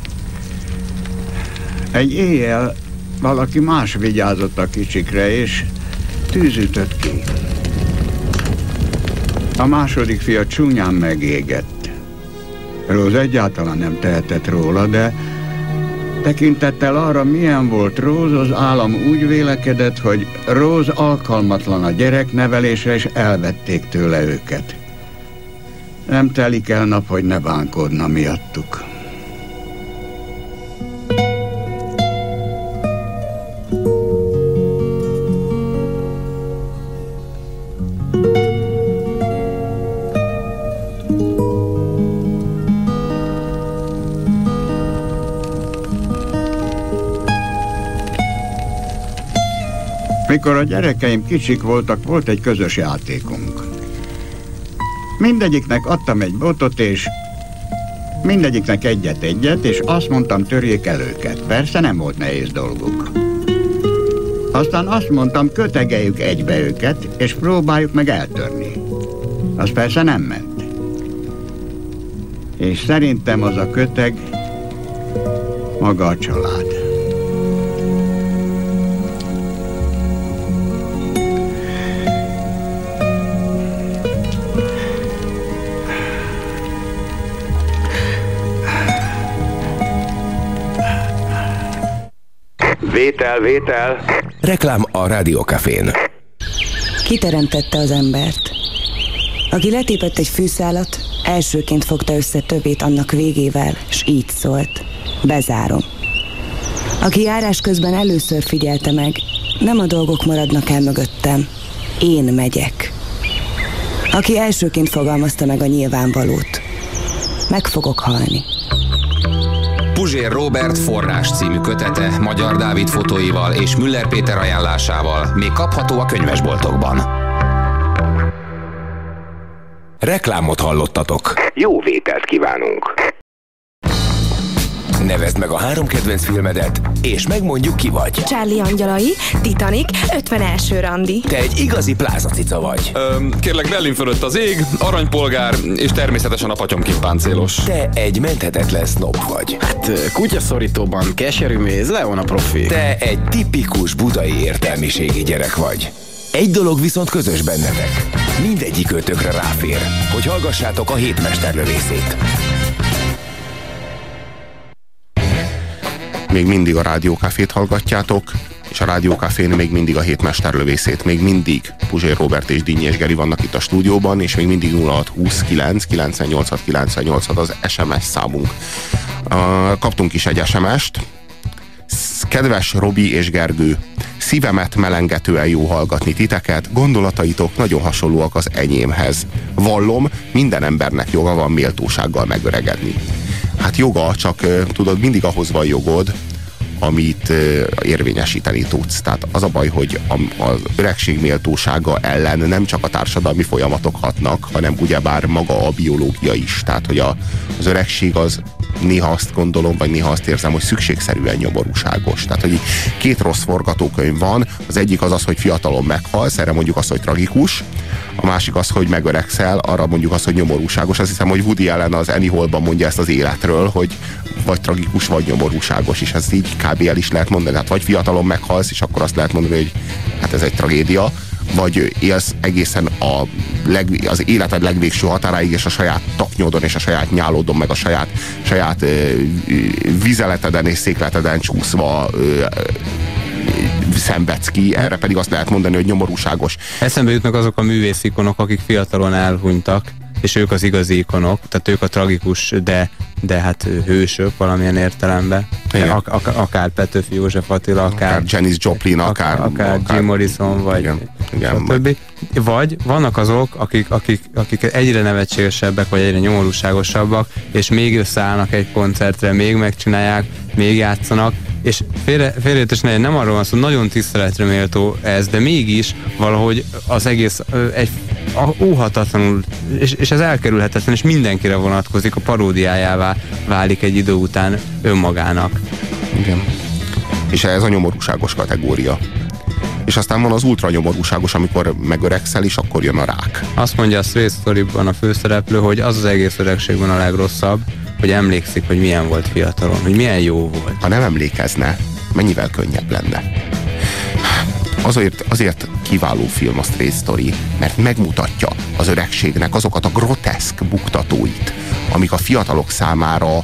Egy éjjel valaki más vigyázott a kicsikre, és tűzütött ki. A második fia csúnyán megégett. Róz egyáltalán nem tehetett róla, de tekintettel arra, milyen volt Róz, az állam úgy vélekedett, hogy Róz alkalmatlan a gyereknevelésre, és elvették tőle őket. Nem telik el nap, hogy ne bánkodna miattuk. Mikor a gyerekeim kicsik voltak, volt egy közös játékunk. Mindegyiknek adtam egy botot, és mindegyiknek egyet-egyet, és azt mondtam, törjék el őket. Persze nem volt nehéz dolguk. Aztán azt mondtam, kötegeljük egybe őket, és próbáljuk meg eltörni. Az persze nem ment. És szerintem az a köteg maga a család. Vétel, vétel. Reklám a Rádiókafén. Kiteremtette az embert. Aki letépett egy fűszálat, elsőként fogta össze többét annak végével, s így szólt. Bezárom. Aki járás közben először figyelte meg, nem a dolgok maradnak el mögöttem, én megyek. Aki elsőként fogalmazta meg a nyilvánvalót, meg fogok halni. Puzsér Robert forrás című kötete Magyar Dávid fotóival és Müller Péter ajánlásával még kapható a könyvesboltokban. Reklámot hallottatok. Jó vételt kívánunk! Nevezd meg a három kedvenc filmedet, és megmondjuk ki vagy. Charlie Angyalai, Titanic, 51. randi. Te egy igazi plázacica vagy. Öm, kérlek, Berlin fölött az ég, aranypolgár, és természetesen a patyomkin páncélos. Te egy menthetetlen snob vagy. Hát kutyaszorítóban keserű méz, Leon a profi. Te egy tipikus budai értelmiségi gyerek vagy. Egy dolog viszont közös bennetek. Mindegyik ötökre ráfér, hogy hallgassátok a hétmesterlövészét. Még mindig a Rádiókafét hallgatjátok, és a Rádiókafén még mindig a hétmesterlövészét, még mindig Puzsér Robert és Dinnyi és Geri vannak itt a stúdióban, és még mindig 0629 98 98 az SMS számunk. Kaptunk is egy SMS-t, Kedves Robi és Gergő, szívemet melengetően jó hallgatni titeket, gondolataitok nagyon hasonlóak az enyémhez. Vallom, minden embernek joga van méltósággal megöregedni. Hát joga, csak tudod, mindig ahhoz van jogod, amit érvényesíteni tudsz. Tehát az a baj, hogy az öregség méltósága ellen nem csak a társadalmi folyamatok hatnak, hanem ugyebár maga a biológia is. Tehát, hogy a, az öregség az néha azt gondolom, vagy néha azt érzem, hogy szükségszerűen nyomorúságos. Tehát, hogy két rossz forgatókönyv van, az egyik az az, hogy fiatalon meghalsz, erre mondjuk azt, hogy tragikus, a másik az, hogy megöregszel, arra mondjuk azt, hogy nyomorúságos. Azt hiszem, hogy Woody Allen az Annie Hallban mondja ezt az életről, hogy vagy tragikus, vagy nyomorúságos, és ez így kb. el is lehet mondani. Hát vagy fiatalon meghalsz, és akkor azt lehet mondani, hogy hát ez egy tragédia, vagy élsz egészen a leg, az életed legvégső határáig, és a saját taknyodon, és a saját nyálódon, meg a saját, saját ö, vizeleteden és székleteden csúszva ö, szenvedsz ki, erre pedig azt lehet mondani, hogy nyomorúságos. Eszembe jutnak azok a művészikonok, akik fiatalon elhunytak, és ők az igazi ikonok, tehát ők a tragikus, de, de hát hősök valamilyen értelemben. Ak- ak- akár Petőfi József Attila, akár, akár Janis Joplin, akár, akár, akár Jim Morrison, vagy igen, igen, stb. Vagy vannak azok, akik, akik, akik egyre nevetségesebbek, vagy egyre nyomorúságosabbak, és még összeállnak egy koncertre, még megcsinálják, még játszanak, és félre, félreértés nem arról van szó, nagyon tiszteletre méltó ez, de mégis valahogy az egész egy óhatatlanul, és, és ez elkerülhetetlen, és mindenkire vonatkozik, a paródiájává válik egy idő után önmagának. Igen. És ez a nyomorúságos kategória. és aztán van az ultranyomorúságos, amikor megöregszel, és akkor jön a rák. Azt mondja a Straight story a főszereplő, hogy az az egész öregségben a legrosszabb, hogy emlékszik, hogy milyen volt fiatalon, hogy milyen jó volt. Ha nem emlékezne, mennyivel könnyebb lenne. Azért, azért kiváló film a Straight Story, mert megmutatja az öregségnek azokat a groteszk buktatóit, amik a fiatalok számára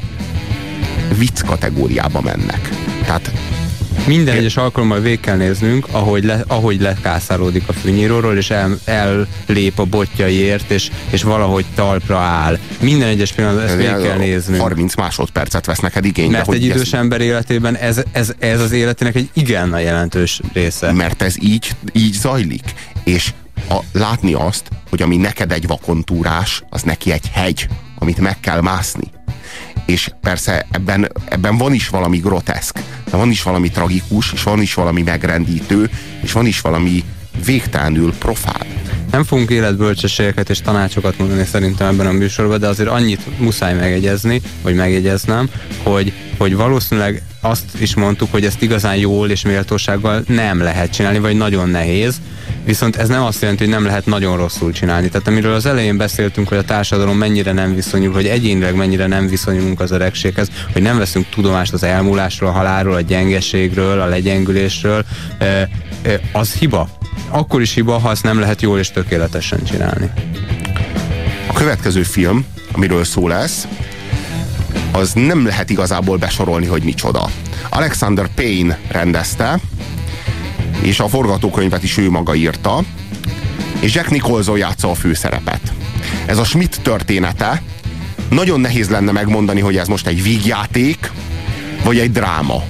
vicc kategóriába mennek. Tehát minden egyes alkalommal végig kell néznünk, ahogy, le, ahogy lekászárodik a fűnyíróról, és el, ellép a botjaiért, és, és valahogy talpra áll. Minden egyes pillanatban ezt végig kell néznünk. 30 másodpercet vesz neked igénybe. Mert egy idős ezt... ember életében ez, ez, ez az életének egy igen a jelentős része. Mert ez így, így zajlik. És a, látni azt, hogy ami neked egy vakontúrás, az neki egy hegy, amit meg kell mászni és persze ebben, ebben van is valami groteszk, de van is valami tragikus, és van is valami megrendítő, és van is valami végtelenül profán. Nem fogunk életbölcsességeket és tanácsokat mondani szerintem ebben a műsorban, de azért annyit muszáj megegyezni, vagy megjegyeznem, hogy, hogy valószínűleg azt is mondtuk, hogy ezt igazán jól és méltósággal nem lehet csinálni, vagy nagyon nehéz, viszont ez nem azt jelenti, hogy nem lehet nagyon rosszul csinálni. Tehát amiről az elején beszéltünk, hogy a társadalom mennyire nem viszonyul, hogy egyénileg mennyire nem viszonyulunk az öregséghez, hogy nem veszünk tudomást az elmúlásról, a halálról, a gyengeségről, a legyengülésről, az hiba. Akkor is hiba, ha ezt nem lehet jól és tökéletesen csinálni. A következő film, amiről szó lesz, az nem lehet igazából besorolni, hogy micsoda. Alexander Payne rendezte, és a forgatókönyvet is ő maga írta, és Jack Nicholson játsza a főszerepet. Ez a Schmidt története, nagyon nehéz lenne megmondani, hogy ez most egy vígjáték, vagy egy dráma.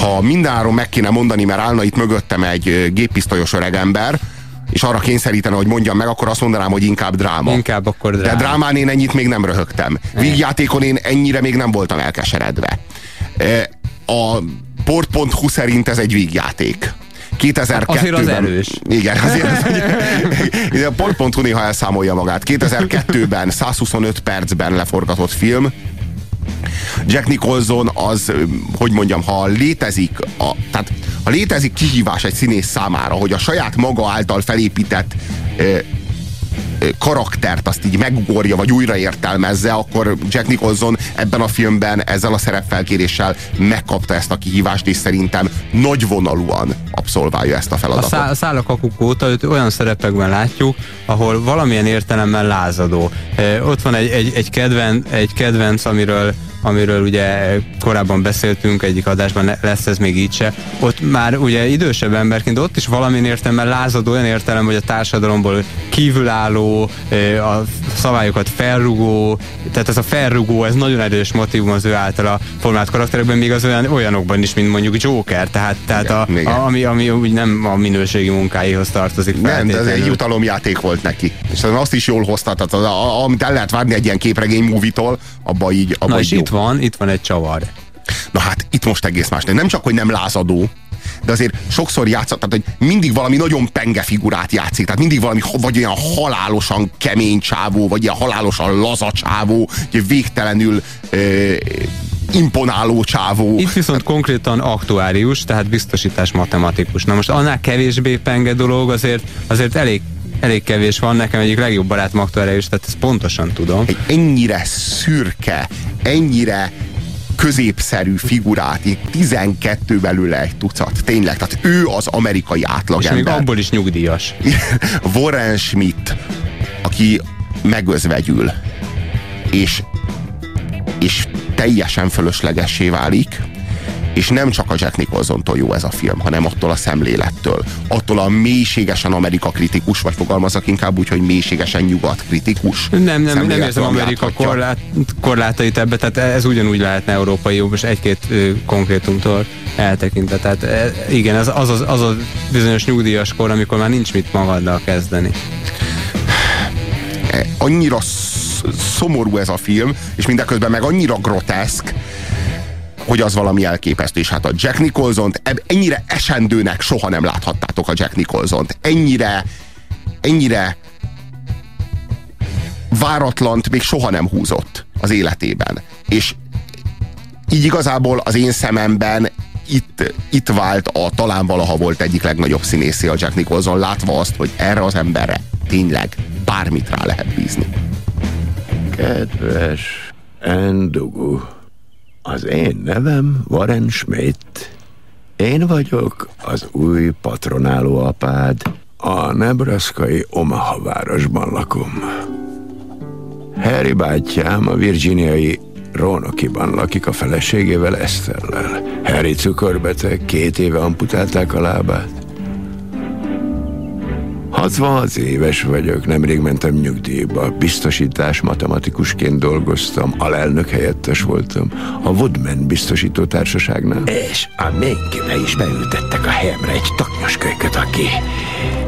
Ha mindenáron meg kéne mondani, mert állna itt mögöttem egy géppisztolyos öregember, és arra kényszerítene, hogy mondjam meg, akkor azt mondanám, hogy inkább dráma. Inkább akkor dráma. De drámán én ennyit még nem röhögtem. Vígjátékon én ennyire még nem voltam elkeseredve. A port.hu szerint ez egy vígjáték. 2002-ben. Azért az erős. Igen, azért az, hogy, a port.hu néha elszámolja magát. 2002-ben 125 percben leforgatott film, Jack Nicholson az, hogy mondjam, ha létezik, a, tehát ha létezik kihívás egy színész számára, hogy a saját maga által felépített karaktert azt így megugorja, vagy újraértelmezze, akkor Jack Nicholson ebben a filmben ezzel a szerepfelkéréssel megkapta ezt a kihívást, és szerintem nagyvonalúan abszolválja ezt a feladatot. A, szá a kakuk óta őt olyan szerepekben látjuk, ahol valamilyen értelemben lázadó. E, ott van egy, egy, egy, kedven, egy kedvenc, amiről amiről ugye korábban beszéltünk egyik adásban, lesz ez még így se, ott már ugye idősebb emberként ott is valamilyen értelemben lázadó olyan értelem, hogy a társadalomból kívülálló, a szabályokat felrugó, tehát ez a felrugó, ez nagyon erős motivum az ő általa formált karakterekben, még az olyan, olyanokban is, mint mondjuk Joker, tehát, tehát igen, a, a, ami, ami úgy nem a minőségi munkáihoz tartozik. Nem, ez egy jutalomjáték volt neki. És azt is jól hozta, tehát az, a, amit el lehet várni egy ilyen képregény movie-tól, abba így, abba Na, így és itt van, itt van egy csavar. Na hát itt most egész más. Nem csak, hogy nem lázadó, de azért sokszor játszott, tehát hogy mindig valami nagyon penge figurát játszik, tehát mindig valami vagy olyan halálosan kemény csávó, vagy ilyen halálosan laza csávó, végtelenül ö, imponáló csávó. Itt viszont konkrétan aktuárius, tehát biztosítás matematikus. Na most annál kevésbé penge dolog azért, azért elég elég kevés van, nekem egyik legjobb barátom aktuális, tehát ezt pontosan tudom. Egy ennyire szürke, ennyire középszerű figurát, így 12 belőle egy tucat. Tényleg, tehát ő az amerikai átlagember. És még abból is nyugdíjas. Warren Schmidt, aki megözvegyül, és, és teljesen fölöslegessé válik, és nem csak a Jack Nicholson-tól jó ez a film, hanem attól a szemlélettől. Attól a mélységesen Amerika kritikus, vagy fogalmazok inkább úgy, hogy mélységesen nyugat kritikus. Nem, nem, nem érzem Amerika korlát, korlátait ebbe, tehát ez ugyanúgy lehetne európai jó, most egy-két konkrétumtól eltekintve. Tehát e, igen, ez az, az, az a bizonyos nyugdíjas kor, amikor már nincs mit magaddal kezdeni. E, annyira szomorú ez a film, és mindeközben meg annyira groteszk, hogy az valami elképesztő. És hát a Jack Nicholson-t ennyire esendőnek soha nem láthattátok a Jack Nicholson-t. Ennyire, ennyire váratlant még soha nem húzott az életében. És így igazából az én szememben itt, itt vált a talán valaha volt egyik legnagyobb színészé a Jack Nicholson, látva azt, hogy erre az emberre tényleg bármit rá lehet bízni. Kedves Endugu, az én nevem Warren Schmidt. Én vagyok az új patronáló apád. A nebraszkai Omaha városban lakom. Harry bátyám a virginiai Rónokiban lakik a feleségével Eszterrel. Harry cukorbeteg, két éve amputálták a lábát. 66 éves vagyok, nemrég mentem nyugdíjba. Biztosítás matematikusként dolgoztam, alelnök helyettes voltam. A Woodman biztosító társaságnál. És a ménkibe is beültettek a helyemre egy taknyos kölyköt, aki...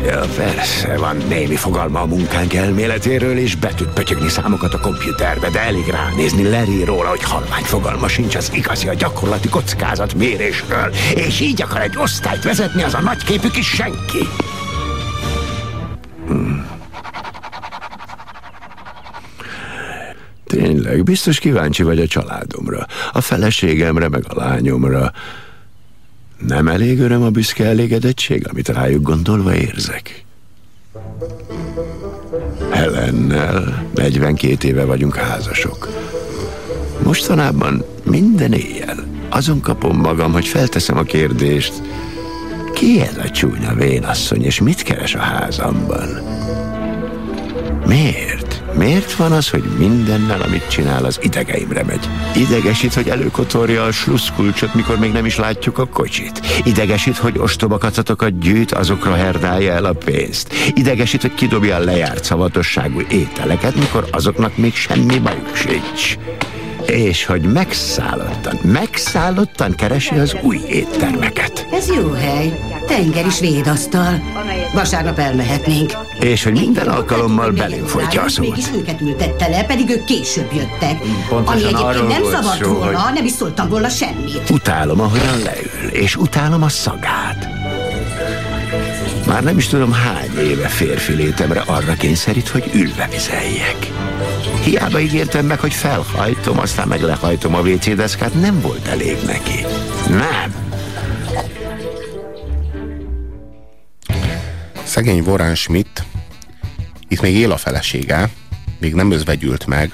Ja, persze, van némi fogalma a munkánk elméletéről, és be tud pötyögni számokat a kompjúterbe, de elég ránézni Larry róla, hogy halvány fogalma sincs az igazi a gyakorlati kockázat mérésről, és így akar egy osztályt vezetni az a nagyképű kis senki. Tényleg, biztos kíváncsi vagy a családomra, a feleségemre, meg a lányomra. Nem elég öröm a büszke elégedettség, amit rájuk gondolva érzek? Helennel 42 éve vagyunk házasok. Mostanában minden éjjel azon kapom magam, hogy felteszem a kérdést, ki ez a csúnya vénasszony, és mit keres a házamban? Miért? Miért van az, hogy mindennel, amit csinál, az idegeimre megy? Idegesít, hogy előkotorja a sluszkulcsot, mikor még nem is látjuk a kocsit. Idegesít, hogy ostoba kacatokat gyűjt, azokra herdálja el a pénzt. Idegesít, hogy kidobja a lejárt szavatosságú ételeket, mikor azoknak még semmi bajuk sincs. És hogy megszállottan, megszállottan keresi az új éttermeket. Ez jó hely. Tenger is védasztal. Vasárnap elmehetnénk. És hogy minden alkalommal belém folytja a szót. Mégis őket ültette le, pedig ők később jöttek. Pontosan Ami egyébként nem zavart szó, volna, hogy- nem is szóltam volna semmit. Utálom, ahogyan leül, és utálom a szagát. Már nem is tudom hány éve férfi létemre arra kényszerít, hogy ülve vizeljek. Hiába ígértem meg, hogy felhajtom, aztán meg lehajtom a WC deszkát, nem volt elég neki. Nem. Szegény Warren Schmidt, itt még él a felesége, még nem özvegyült meg,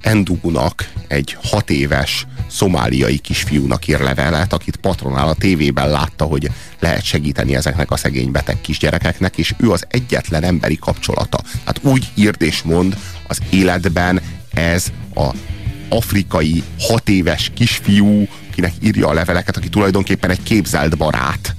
Endugunak egy hat éves szomáliai kisfiúnak ír levelet, akit patronál a tévében látta, hogy lehet segíteni ezeknek a szegény beteg kisgyerekeknek, és ő az egyetlen emberi kapcsolata. Hát úgy írd és mond, az életben ez a afrikai hat éves kisfiú, kinek írja a leveleket, aki tulajdonképpen egy képzelt barát.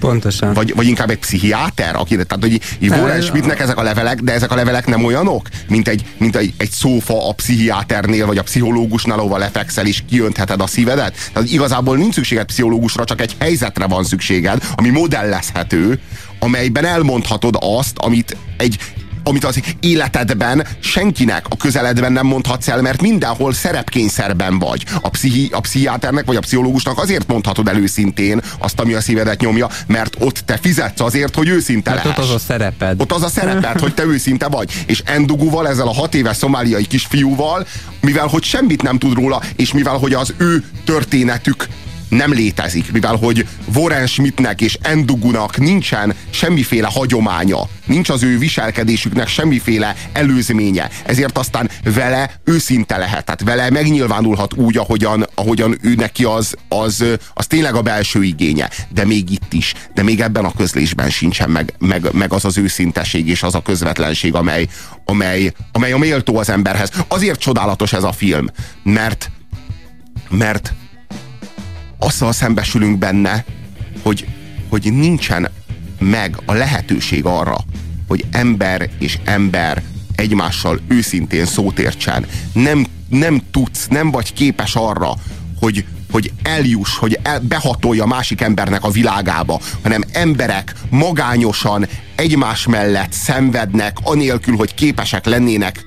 Pontosan. Vagy, vagy inkább egy pszichiáter, aki, tehát hogy Warren Schmidtnek ezek a levelek, de ezek a levelek nem olyanok, mint egy, mint egy, egy szófa a pszichiáternél, vagy a pszichológusnál, ahova lefekszel és kiöntheted a szívedet. Tehát igazából nincs szükséged pszichológusra, csak egy helyzetre van szükséged, ami modellezhető, amelyben elmondhatod azt, amit egy amit az életedben senkinek a közeledben nem mondhatsz el, mert mindenhol szerepkényszerben vagy. A, pszichi, a pszichiáternek vagy a pszichológusnak azért mondhatod el őszintén azt, ami a szívedet nyomja, mert ott te fizetsz azért, hogy őszinte Mert ott lehess. az a szereped. Ott az a szereped, hogy te őszinte vagy. És Enduguval, ezzel a hat éves szomáliai kisfiúval, mivel hogy semmit nem tud róla, és mivel hogy az ő történetük nem létezik, mivel hogy Warren Schmidtnek és Endugunak nincsen semmiféle hagyománya, nincs az ő viselkedésüknek semmiféle előzménye, ezért aztán vele őszinte lehet, tehát vele megnyilvánulhat úgy, ahogyan, ahogyan ő neki az, az, az tényleg a belső igénye, de még itt is, de még ebben a közlésben sincsen meg, meg, meg az az őszinteség és az a közvetlenség, amely, amely, amely a méltó az emberhez. Azért csodálatos ez a film, mert mert azzal szembesülünk benne, hogy, hogy nincsen meg a lehetőség arra, hogy ember és ember egymással őszintén szót értsen. Nem, nem tudsz, nem vagy képes arra, hogy, hogy eljuss, hogy el, behatolja másik embernek a világába, hanem emberek magányosan egymás mellett szenvednek, anélkül, hogy képesek lennének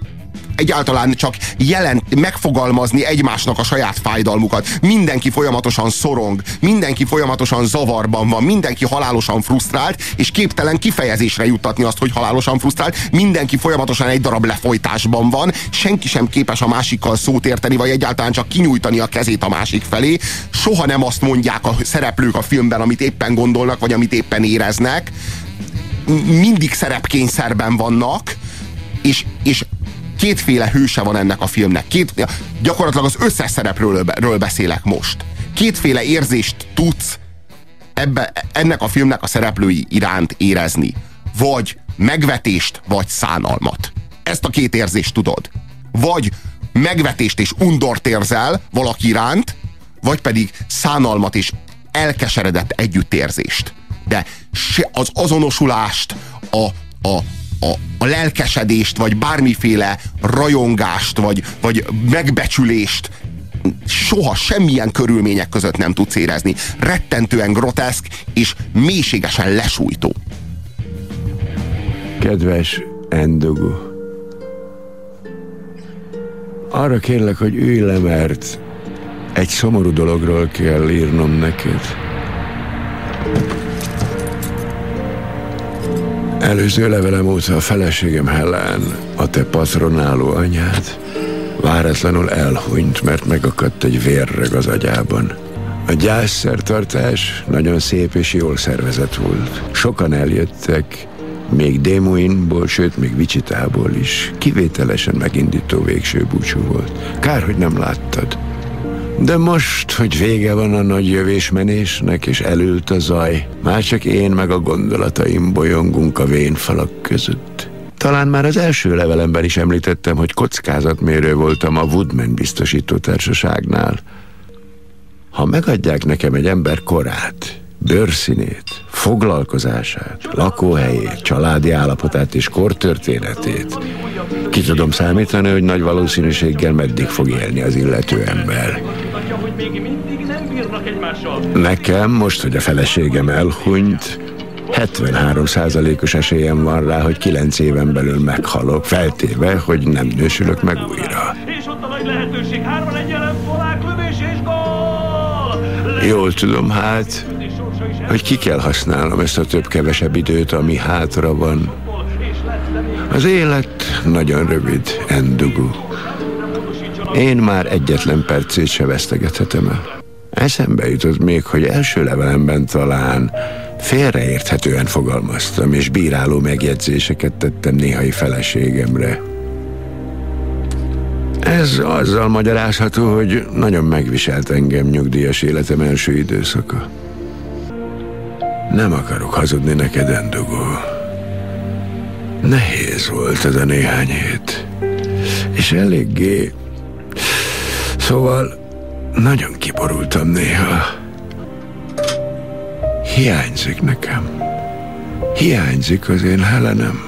egyáltalán csak jelent, megfogalmazni egymásnak a saját fájdalmukat. Mindenki folyamatosan szorong, mindenki folyamatosan zavarban van, mindenki halálosan frusztrált, és képtelen kifejezésre juttatni azt, hogy halálosan frusztrált. Mindenki folyamatosan egy darab lefolytásban van, senki sem képes a másikkal szót érteni, vagy egyáltalán csak kinyújtani a kezét a másik felé. Soha nem azt mondják a szereplők a filmben, amit éppen gondolnak, vagy amit éppen éreznek. Mindig szerepkényszerben vannak, és, és kétféle hőse van ennek a filmnek. Két, gyakorlatilag az összes szerepről beszélek most. Kétféle érzést tudsz ebbe, ennek a filmnek a szereplői iránt érezni. Vagy megvetést, vagy szánalmat. Ezt a két érzést tudod. Vagy megvetést és undort érzel valaki iránt, vagy pedig szánalmat és elkeseredett együttérzést. De az azonosulást, a, a, a, a lelkesedést, vagy bármiféle rajongást, vagy, vagy megbecsülést soha semmilyen körülmények között nem tudsz érezni. Rettentően groteszk és mélységesen lesújtó. Kedves Endugu, arra kérlek, hogy ülj le, mert egy szomorú dologról kell írnom neked. Előző levelem óta a feleségem Helen, a te patronáló anyád, váratlanul elhunyt, mert megakadt egy vérreg az agyában. A gyászszertartás nagyon szép és jól szervezett volt. Sokan eljöttek, még Démoinból, sőt, még Vicsitából is. Kivételesen megindító végső búcsú volt. Kár, hogy nem láttad. De most, hogy vége van a nagy jövésmenésnek, és elült a zaj, már csak én meg a gondolataim bolyongunk a falak között. Talán már az első levelemben is említettem, hogy kockázatmérő voltam a Woodman biztosító társaságnál. Ha megadják nekem egy ember korát, bőrszínét, foglalkozását, lakóhelyét, családi állapotát és kortörténetét, ki tudom számítani, hogy nagy valószínűséggel meddig fog élni az illető ember. Nekem most, hogy a feleségem elhunyt, 73%-os esélyem van rá, hogy 9 éven belül meghalok, feltéve, hogy nem nősülök meg újra. És ott a nagy lehetőség, 3 1 lövés és gól! Jól tudom hát, hogy ki kell használnom ezt a több-kevesebb időt, ami hátra van. Az élet nagyon rövid, Endugu. Én már egyetlen percét se vesztegethetem el. Eszembe jutott még, hogy első levelemben talán félreérthetően fogalmaztam, és bíráló megjegyzéseket tettem néhai feleségemre. Ez azzal magyarázható, hogy nagyon megviselt engem nyugdíjas életem első időszaka. Nem akarok hazudni neked, Endugó. Nehéz volt ez a néhány hét. És eléggé... Szóval nagyon kiborultam néha. Hiányzik nekem. Hiányzik az én Helenem.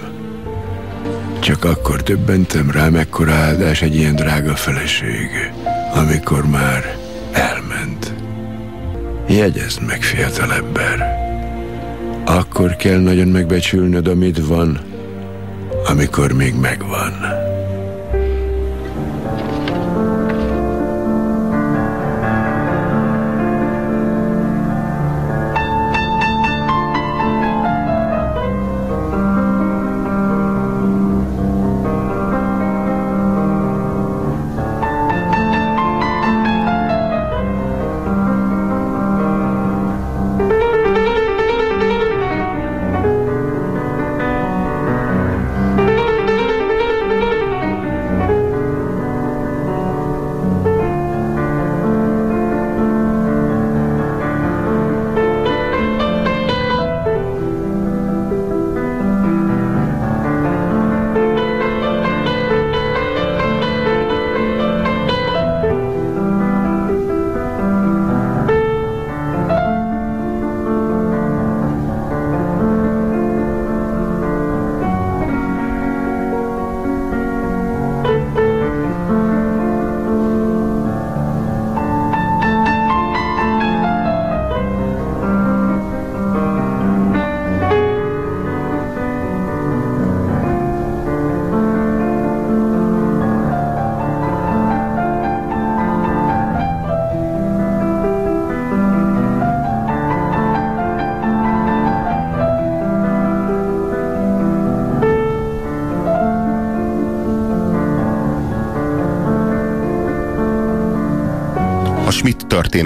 Csak akkor többentem rá, mekkora áldás egy ilyen drága feleség, amikor már elment. Jegyezd meg, fiatalember. Akkor kell nagyon megbecsülnöd, amit van, amikor még megvan.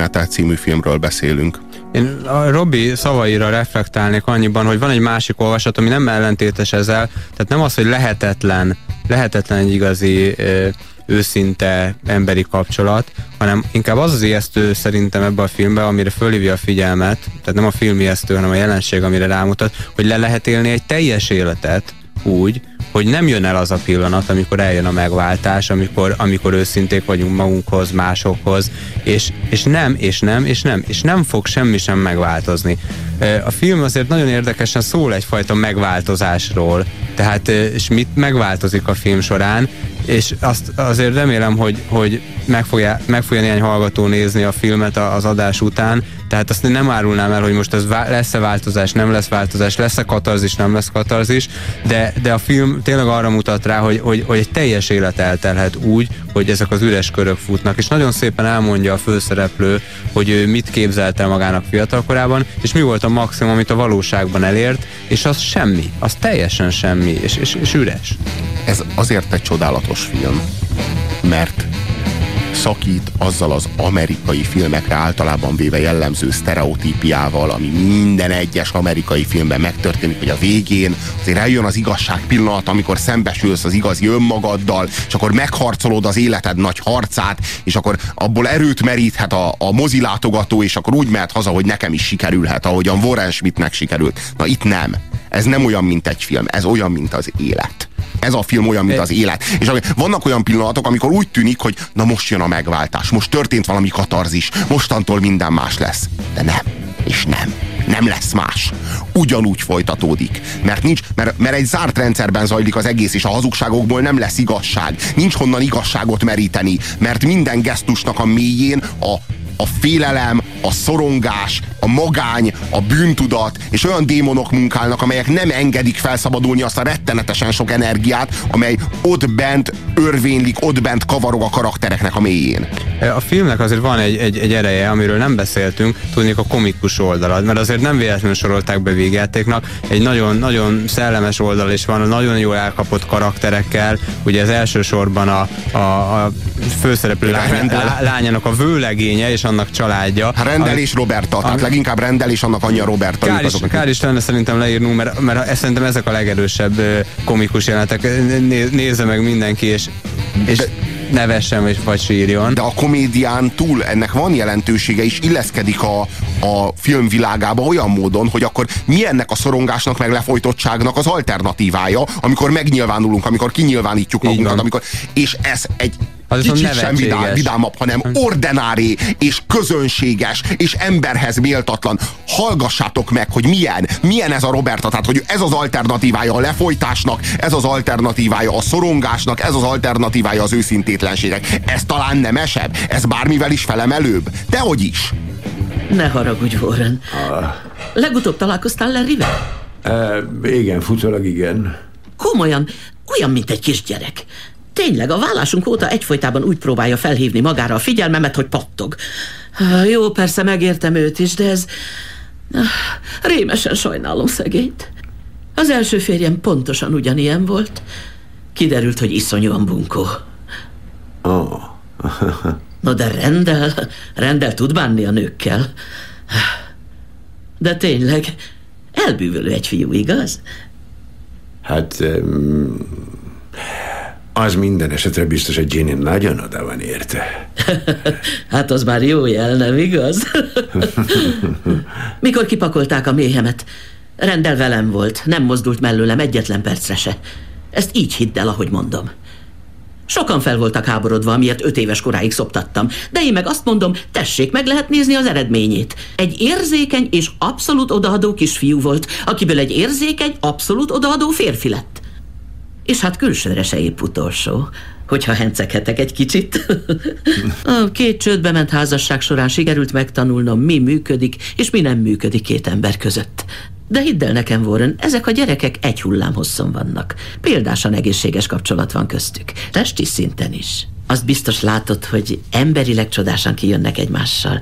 Története című filmről beszélünk. Én a Robi szavaira reflektálnék annyiban, hogy van egy másik olvasat, ami nem ellentétes ezzel, tehát nem az, hogy lehetetlen, lehetetlen egy igazi őszinte emberi kapcsolat, hanem inkább az az ijesztő szerintem ebbe a filmbe, amire fölhívja a figyelmet, tehát nem a film ijesztő, hanem a jelenség, amire rámutat, hogy le lehet élni egy teljes életet úgy, hogy nem jön el az a pillanat, amikor eljön a megváltás, amikor, amikor őszinték vagyunk magunkhoz, másokhoz, és, és nem, és nem, és nem, és nem fog semmi sem megváltozni. A film azért nagyon érdekesen szól egyfajta megváltozásról, tehát és mit megváltozik a film során, és azt azért remélem, hogy, hogy meg, fogja, meg fogja néhány hallgató nézni a filmet az adás után, tehát azt nem árulnám el, hogy most ez lesz-e változás, nem lesz változás, lesz-e katarzis, nem lesz katarzis, de, de a film tényleg arra mutat rá, hogy, hogy, hogy egy teljes élet eltelhet úgy, hogy ezek az üres körök futnak, és nagyon szépen elmondja a főszereplő, hogy ő mit képzelt el magának fiatalkorában, és mi volt a maximum, amit a valóságban elért, és az semmi, az teljesen semmi, és, és, és üres. Ez azért egy csodálatos film, mert szakít azzal az amerikai filmekre általában véve jellemző sztereotípiával, ami minden egyes amerikai filmben megtörténik, hogy a végén azért eljön az igazság pillanat, amikor szembesülsz az igazi önmagaddal, és akkor megharcolod az életed nagy harcát, és akkor abból erőt meríthet a, a mozilátogató, és akkor úgy mehet haza, hogy nekem is sikerülhet, ahogyan Warren Schmidtnek sikerült. Na itt nem. Ez nem olyan, mint egy film, ez olyan, mint az élet ez a film olyan, mint az élet. És vannak olyan pillanatok, amikor úgy tűnik, hogy na most jön a megváltás, most történt valami katarzis, mostantól minden más lesz. De nem, és nem. Nem lesz más. Ugyanúgy folytatódik. Mert, nincs, mert, mert egy zárt rendszerben zajlik az egész, és a hazugságokból nem lesz igazság. Nincs honnan igazságot meríteni, mert minden gesztusnak a mélyén a a félelem, a szorongás, a magány, a bűntudat, és olyan démonok munkálnak, amelyek nem engedik felszabadulni azt a rettenetesen sok energiát, amely ott bent örvénylik, ott bent kavarog a karaktereknek a mélyén. A filmnek azért van egy, egy, egy ereje, amiről nem beszéltünk, tudnék a komikus oldalad, mert azért nem véletlenül sorolták be végjátéknak. Egy nagyon, nagyon szellemes oldal is van, nagyon jól elkapott karakterekkel, ugye az elsősorban a, a, a főszereplő lány, lányának a vőlegénye, és annak családja. Hát Rendel és Roberta, tehát leginkább Rendel és annak anyja Roberta. Kár is, kár is lenne szerintem leírnunk, mert, mert szerintem ezek a legerősebb komikus jelenetek. Nézze meg mindenki, és, és De, nevessen vagy sírjon. De a komédián túl ennek van jelentősége, és illeszkedik a, a film világába olyan módon, hogy akkor mi ennek a szorongásnak, meg lefolytottságnak az alternatívája, amikor megnyilvánulunk, amikor kinyilvánítjuk magunkat, amikor, és ez egy az kicsit sem vidám, vidámabb, hanem ordinári és közönséges és emberhez méltatlan. Hallgassátok meg, hogy milyen, milyen ez a Roberta, tehát hogy ez az alternatívája a lefolytásnak, ez az alternatívája a szorongásnak, ez az alternatívája az őszintétlenségek. Ez talán nemesebb, ez bármivel is felemelőbb. Dehogy is. Ne haragudj, Warren. Ah. Legutóbb találkoztál Larryvel? Uh, igen, futólag igen. Komolyan, olyan, mint egy kisgyerek. Tényleg, a vállásunk óta egyfolytában úgy próbálja felhívni magára a figyelmemet, hogy pattog. Jó, persze megértem őt is, de ez... Rémesen sajnálom szegényt. Az első férjem pontosan ugyanilyen volt. Kiderült, hogy iszonyúan bunkó. Oh. No de rendel, rendel tud bánni a nőkkel. De tényleg, elbűvölő egy fiú, igaz? Hát... Um, az minden esetre biztos, hogy Ginny nagyon oda van érte. hát az már jó jel, nem igaz? Mikor kipakolták a méhemet, rendel velem volt, nem mozdult mellőlem egyetlen percre se. Ezt így hidd el, ahogy mondom. Sokan fel voltak háborodva, amiért öt éves koráig szoptattam, de én meg azt mondom, tessék, meg lehet nézni az eredményét. Egy érzékeny és abszolút odaadó kisfiú volt, akiből egy érzékeny, abszolút odaadó férfi lett. És hát külsőre se épp utolsó, hogyha henceghetek egy kicsit. A két csődbe ment házasság során sikerült megtanulnom, mi működik, és mi nem működik két ember között. De hidd el nekem, Warren, ezek a gyerekek egy hullám hosszon vannak. Példásan egészséges kapcsolat van köztük. Testi szinten is. Azt biztos látod, hogy emberileg csodásan kijönnek egymással.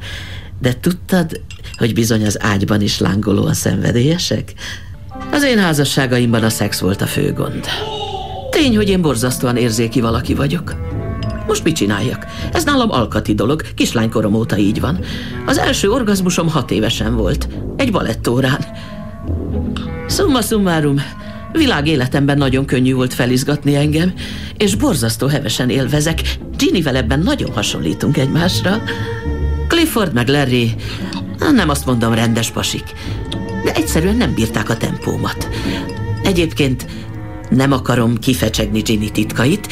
De tudtad, hogy bizony az ágyban is lángolóan szenvedélyesek? Az én házasságaimban a szex volt a fő gond. Tény, hogy én borzasztóan érzéki valaki vagyok. Most mit csináljak? Ez nálam alkati dolog, kislánykorom óta így van. Az első orgazmusom hat évesen volt. Egy balettórán. Summa summarum, világ életemben nagyon könnyű volt felizgatni engem, és borzasztó hevesen élvezek. Ginnyvel ebben nagyon hasonlítunk egymásra. Clifford meg Larry, nem azt mondom rendes pasik, de egyszerűen nem bírták a tempómat. Egyébként nem akarom kifecsegni Ginny titkait,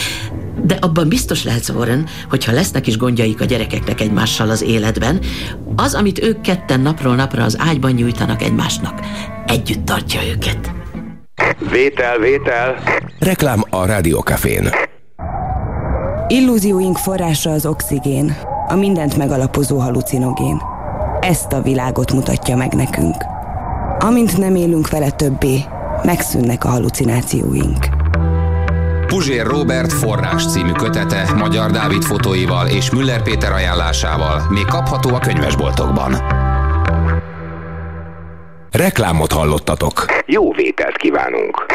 de abban biztos lehetsz, Warren, hogy ha lesznek is gondjaik a gyerekeknek egymással az életben, az, amit ők ketten napról napra az ágyban nyújtanak egymásnak, együtt tartja őket. Vétel, vétel. Reklám a Rádiókafén. Illúzióink forrása az oxigén, a mindent megalapozó halucinogén. Ezt a világot mutatja meg nekünk. Amint nem élünk vele többé, megszűnnek a halucinációink. Puzsér Robert forrás című kötete Magyar Dávid fotóival és Müller Péter ajánlásával még kapható a könyvesboltokban. Reklámot hallottatok. Jó vételt kívánunk.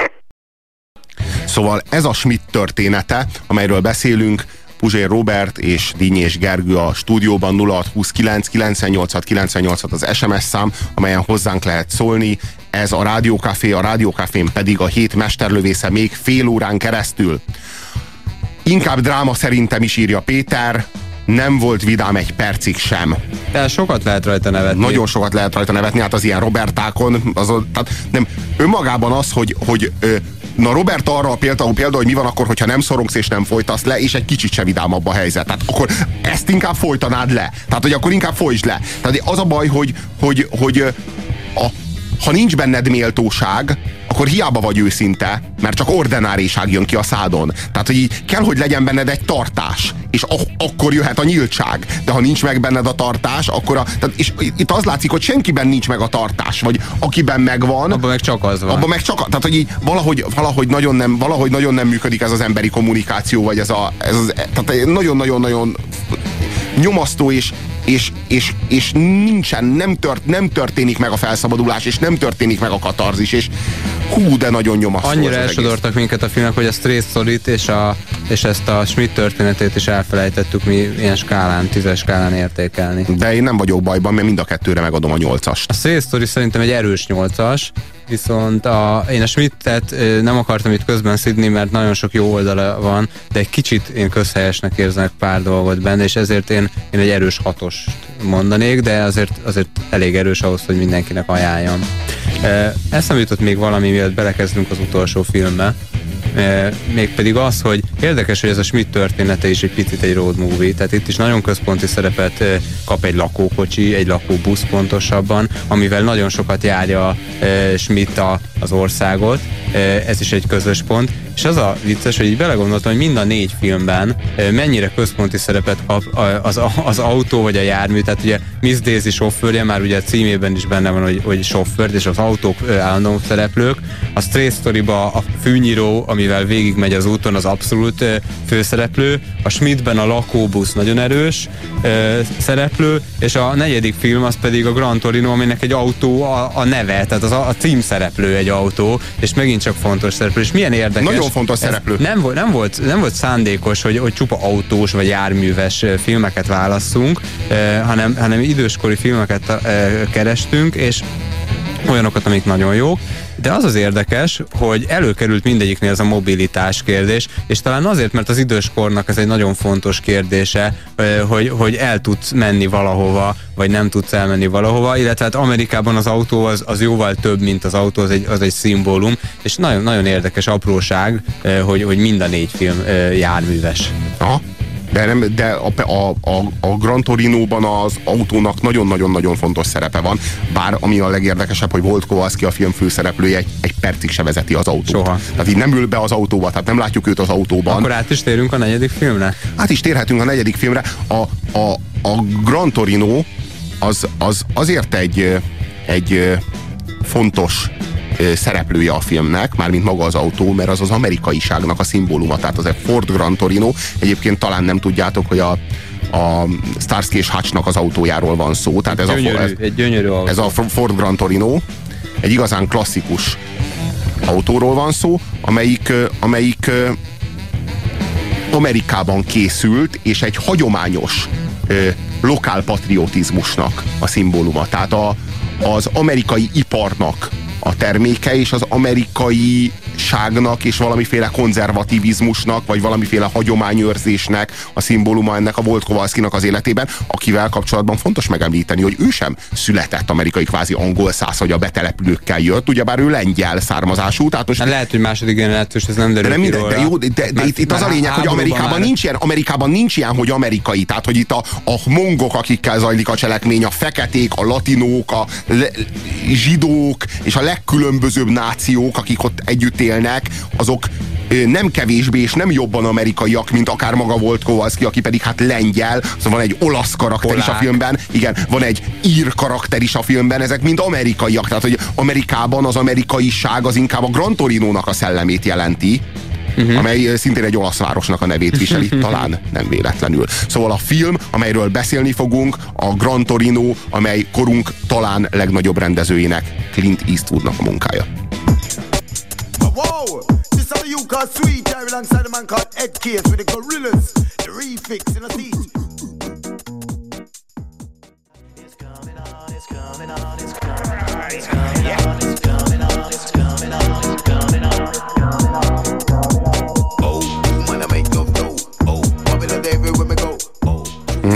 Szóval ez a Schmidt története, amelyről beszélünk, Puzsér Robert és Dínyés Gergő a stúdióban 0629 98 98 az SMS szám, amelyen hozzánk lehet szólni. Ez a Rádiókafé, a Rádiókafén pedig a hét mesterlövésze még fél órán keresztül. Inkább dráma szerintem is írja Péter, nem volt vidám egy percig sem. De sokat lehet rajta nevetni. Nagyon sokat lehet rajta nevetni, hát az ilyen Robertákon, az, tehát nem, önmagában az, hogy, hogy ö, na Robert arra például példa, hogy mi van akkor, hogyha nem szorongsz és nem folytasz le, és egy kicsit se vidámabb a helyzet. Tehát akkor ezt inkább folytanád le. Tehát, hogy akkor inkább folytsd le. Tehát az a baj, hogy, hogy, hogy a, ha nincs benned méltóság, akkor hiába vagy őszinte, mert csak ordináriság jön ki a szádon. Tehát, hogy így kell, hogy legyen benned egy tartás, és ak- akkor jöhet a nyíltság. De ha nincs meg benned a tartás, akkor a, tehát, és itt az látszik, hogy senkiben nincs meg a tartás, vagy akiben megvan. Abban meg csak az van. Abban meg csak, tehát, hogy így valahogy, valahogy, nagyon nem, valahogy nagyon nem működik ez az emberi kommunikáció, vagy ez a, ez az, tehát nagyon-nagyon-nagyon nyomasztó és, és, és, és nincsen, nem, tört, nem történik meg a felszabadulás, és nem történik meg a katarzis, és hú, de nagyon nyomasztó. Annyira elsodortak minket a filmek, hogy a Straight story és, a, és ezt a Schmidt történetét is elfelejtettük mi ilyen skálán, tízes skálán értékelni. De én nem vagyok bajban, mert mind a kettőre megadom a nyolcast. A Straight Story szerintem egy erős nyolcas, viszont a, én a Schmidtet nem akartam itt közben szidni, mert nagyon sok jó oldala van, de egy kicsit én közhelyesnek érzek pár dolgot benne, és ezért én, én egy erős hatost mondanék, de azért, azért elég erős ahhoz, hogy mindenkinek ajánljam. Eszem jutott még valami, mielőtt belekezdünk az utolsó filmbe, mégpedig az, hogy érdekes, hogy ez a Schmidt története is egy picit egy road movie, tehát itt is nagyon központi szerepet kap egy lakókocsi, egy lakóbusz pontosabban, amivel nagyon sokat járja Schmidt az országot, ez is egy közös pont, és az a vicces, hogy így belegondoltam, hogy mind a négy filmben mennyire központi szerepet kap az, az autó vagy a jármű, tehát ugye Miss Daisy sofőrje, már ugye a címében is benne van, hogy, hogy sofőr, és az autók állandó szereplők, a Stray story a fűnyíró, amivel végigmegy az úton, az abszolút főszereplő, a Schmidtben a lakóbusz nagyon erős szereplő, és a negyedik film az pedig a Gran Torino, aminek egy autó a, a neve, tehát az a, a címszereplő egy autó, és megint csak fontos szereplő, és milyen érdekes. Nagyon fontos szereplő. Nem volt, nem, volt, nem volt szándékos, hogy, hogy csupa autós vagy járműves filmeket válasszunk, hanem, hanem időskori filmeket kerestünk, és olyanokat, amik nagyon jók, de az az érdekes, hogy előkerült mindegyiknél ez a mobilitás kérdés, és talán azért, mert az időskornak ez egy nagyon fontos kérdése, hogy, hogy el tudsz menni valahova, vagy nem tudsz elmenni valahova, illetve hát Amerikában az autó az, az jóval több, mint az autó, az egy, az egy szimbólum, és nagyon, nagyon érdekes apróság, hogy, hogy mind a négy film járműves. Aha. De, nem, de a, a, a, a Gran Torino-ban az autónak nagyon-nagyon-nagyon fontos szerepe van, bár ami a legérdekesebb, hogy Volt Kowalski a film főszereplője egy, egy percig se vezeti az autót. Soha. Tehát így nem ül be az autóba, tehát nem látjuk őt az autóban. Akkor át is térünk a negyedik filmre? Át is térhetünk a negyedik filmre. A, a, a Gran Torino az, az azért egy, egy fontos szereplője a filmnek, mármint maga az autó, mert az az amerikaiságnak a szimbóluma, tehát az egy Ford Gran Torino. Egyébként talán nem tudjátok, hogy a, a Starsky és Hutchnak az autójáról van szó. Tehát ez, gyönyörű, a, ez, egy gyönyörű autó. ez a Ford Gran Torino, egy igazán klasszikus autóról van szó, amelyik, amelyik Amerikában készült, és egy hagyományos ö, lokálpatriotizmusnak a szimbóluma. Tehát a, az amerikai iparnak a terméke, és az amerikai ságnak és valamiféle konzervativizmusnak, vagy valamiféle hagyományőrzésnek a szimbóluma ennek a Volt Kowalskinak az életében, akivel kapcsolatban fontos megemlíteni, hogy ő sem született amerikai kvázi angol száz, hogy a betelepülőkkel jött, ugyebár ő lengyel származású. Tehát most... Lehet, hogy második generációs, ez nem derül de, minden, de jó, de, de, de itt, itt az a lényeg, hogy Amerikában már... nincs, ilyen, Amerikában nincs ilyen, hogy amerikai, tehát hogy itt a, a mongok, akikkel zajlik a cselekmény, a feketék, a latinók, a le, zsidók és a legkülönbözőbb nációk, akik ott együtt élnek, azok nem kevésbé és nem jobban amerikaiak, mint akár maga volt Kowalski, aki pedig hát lengyel, szóval van egy olasz karakter Polák. is a filmben, igen, van egy ír karakter is a filmben, ezek mind amerikaiak, tehát hogy Amerikában az amerikaiság az inkább a Gran Torino-nak a szellemét jelenti, uh-huh. amely szintén egy olasz városnak a nevét viseli, talán nem véletlenül. Szóval a film, amelyről beszélni fogunk, a Gran Torino, amely korunk talán legnagyobb rendezőjének, Clint Eastwoodnak a munkája. Whoa! This is you called Sweet Jerry alongside a man called Ed Case with the gorillas. The refix in a seat. It's coming on, it's coming on, it's coming on, it's coming on, it's coming on,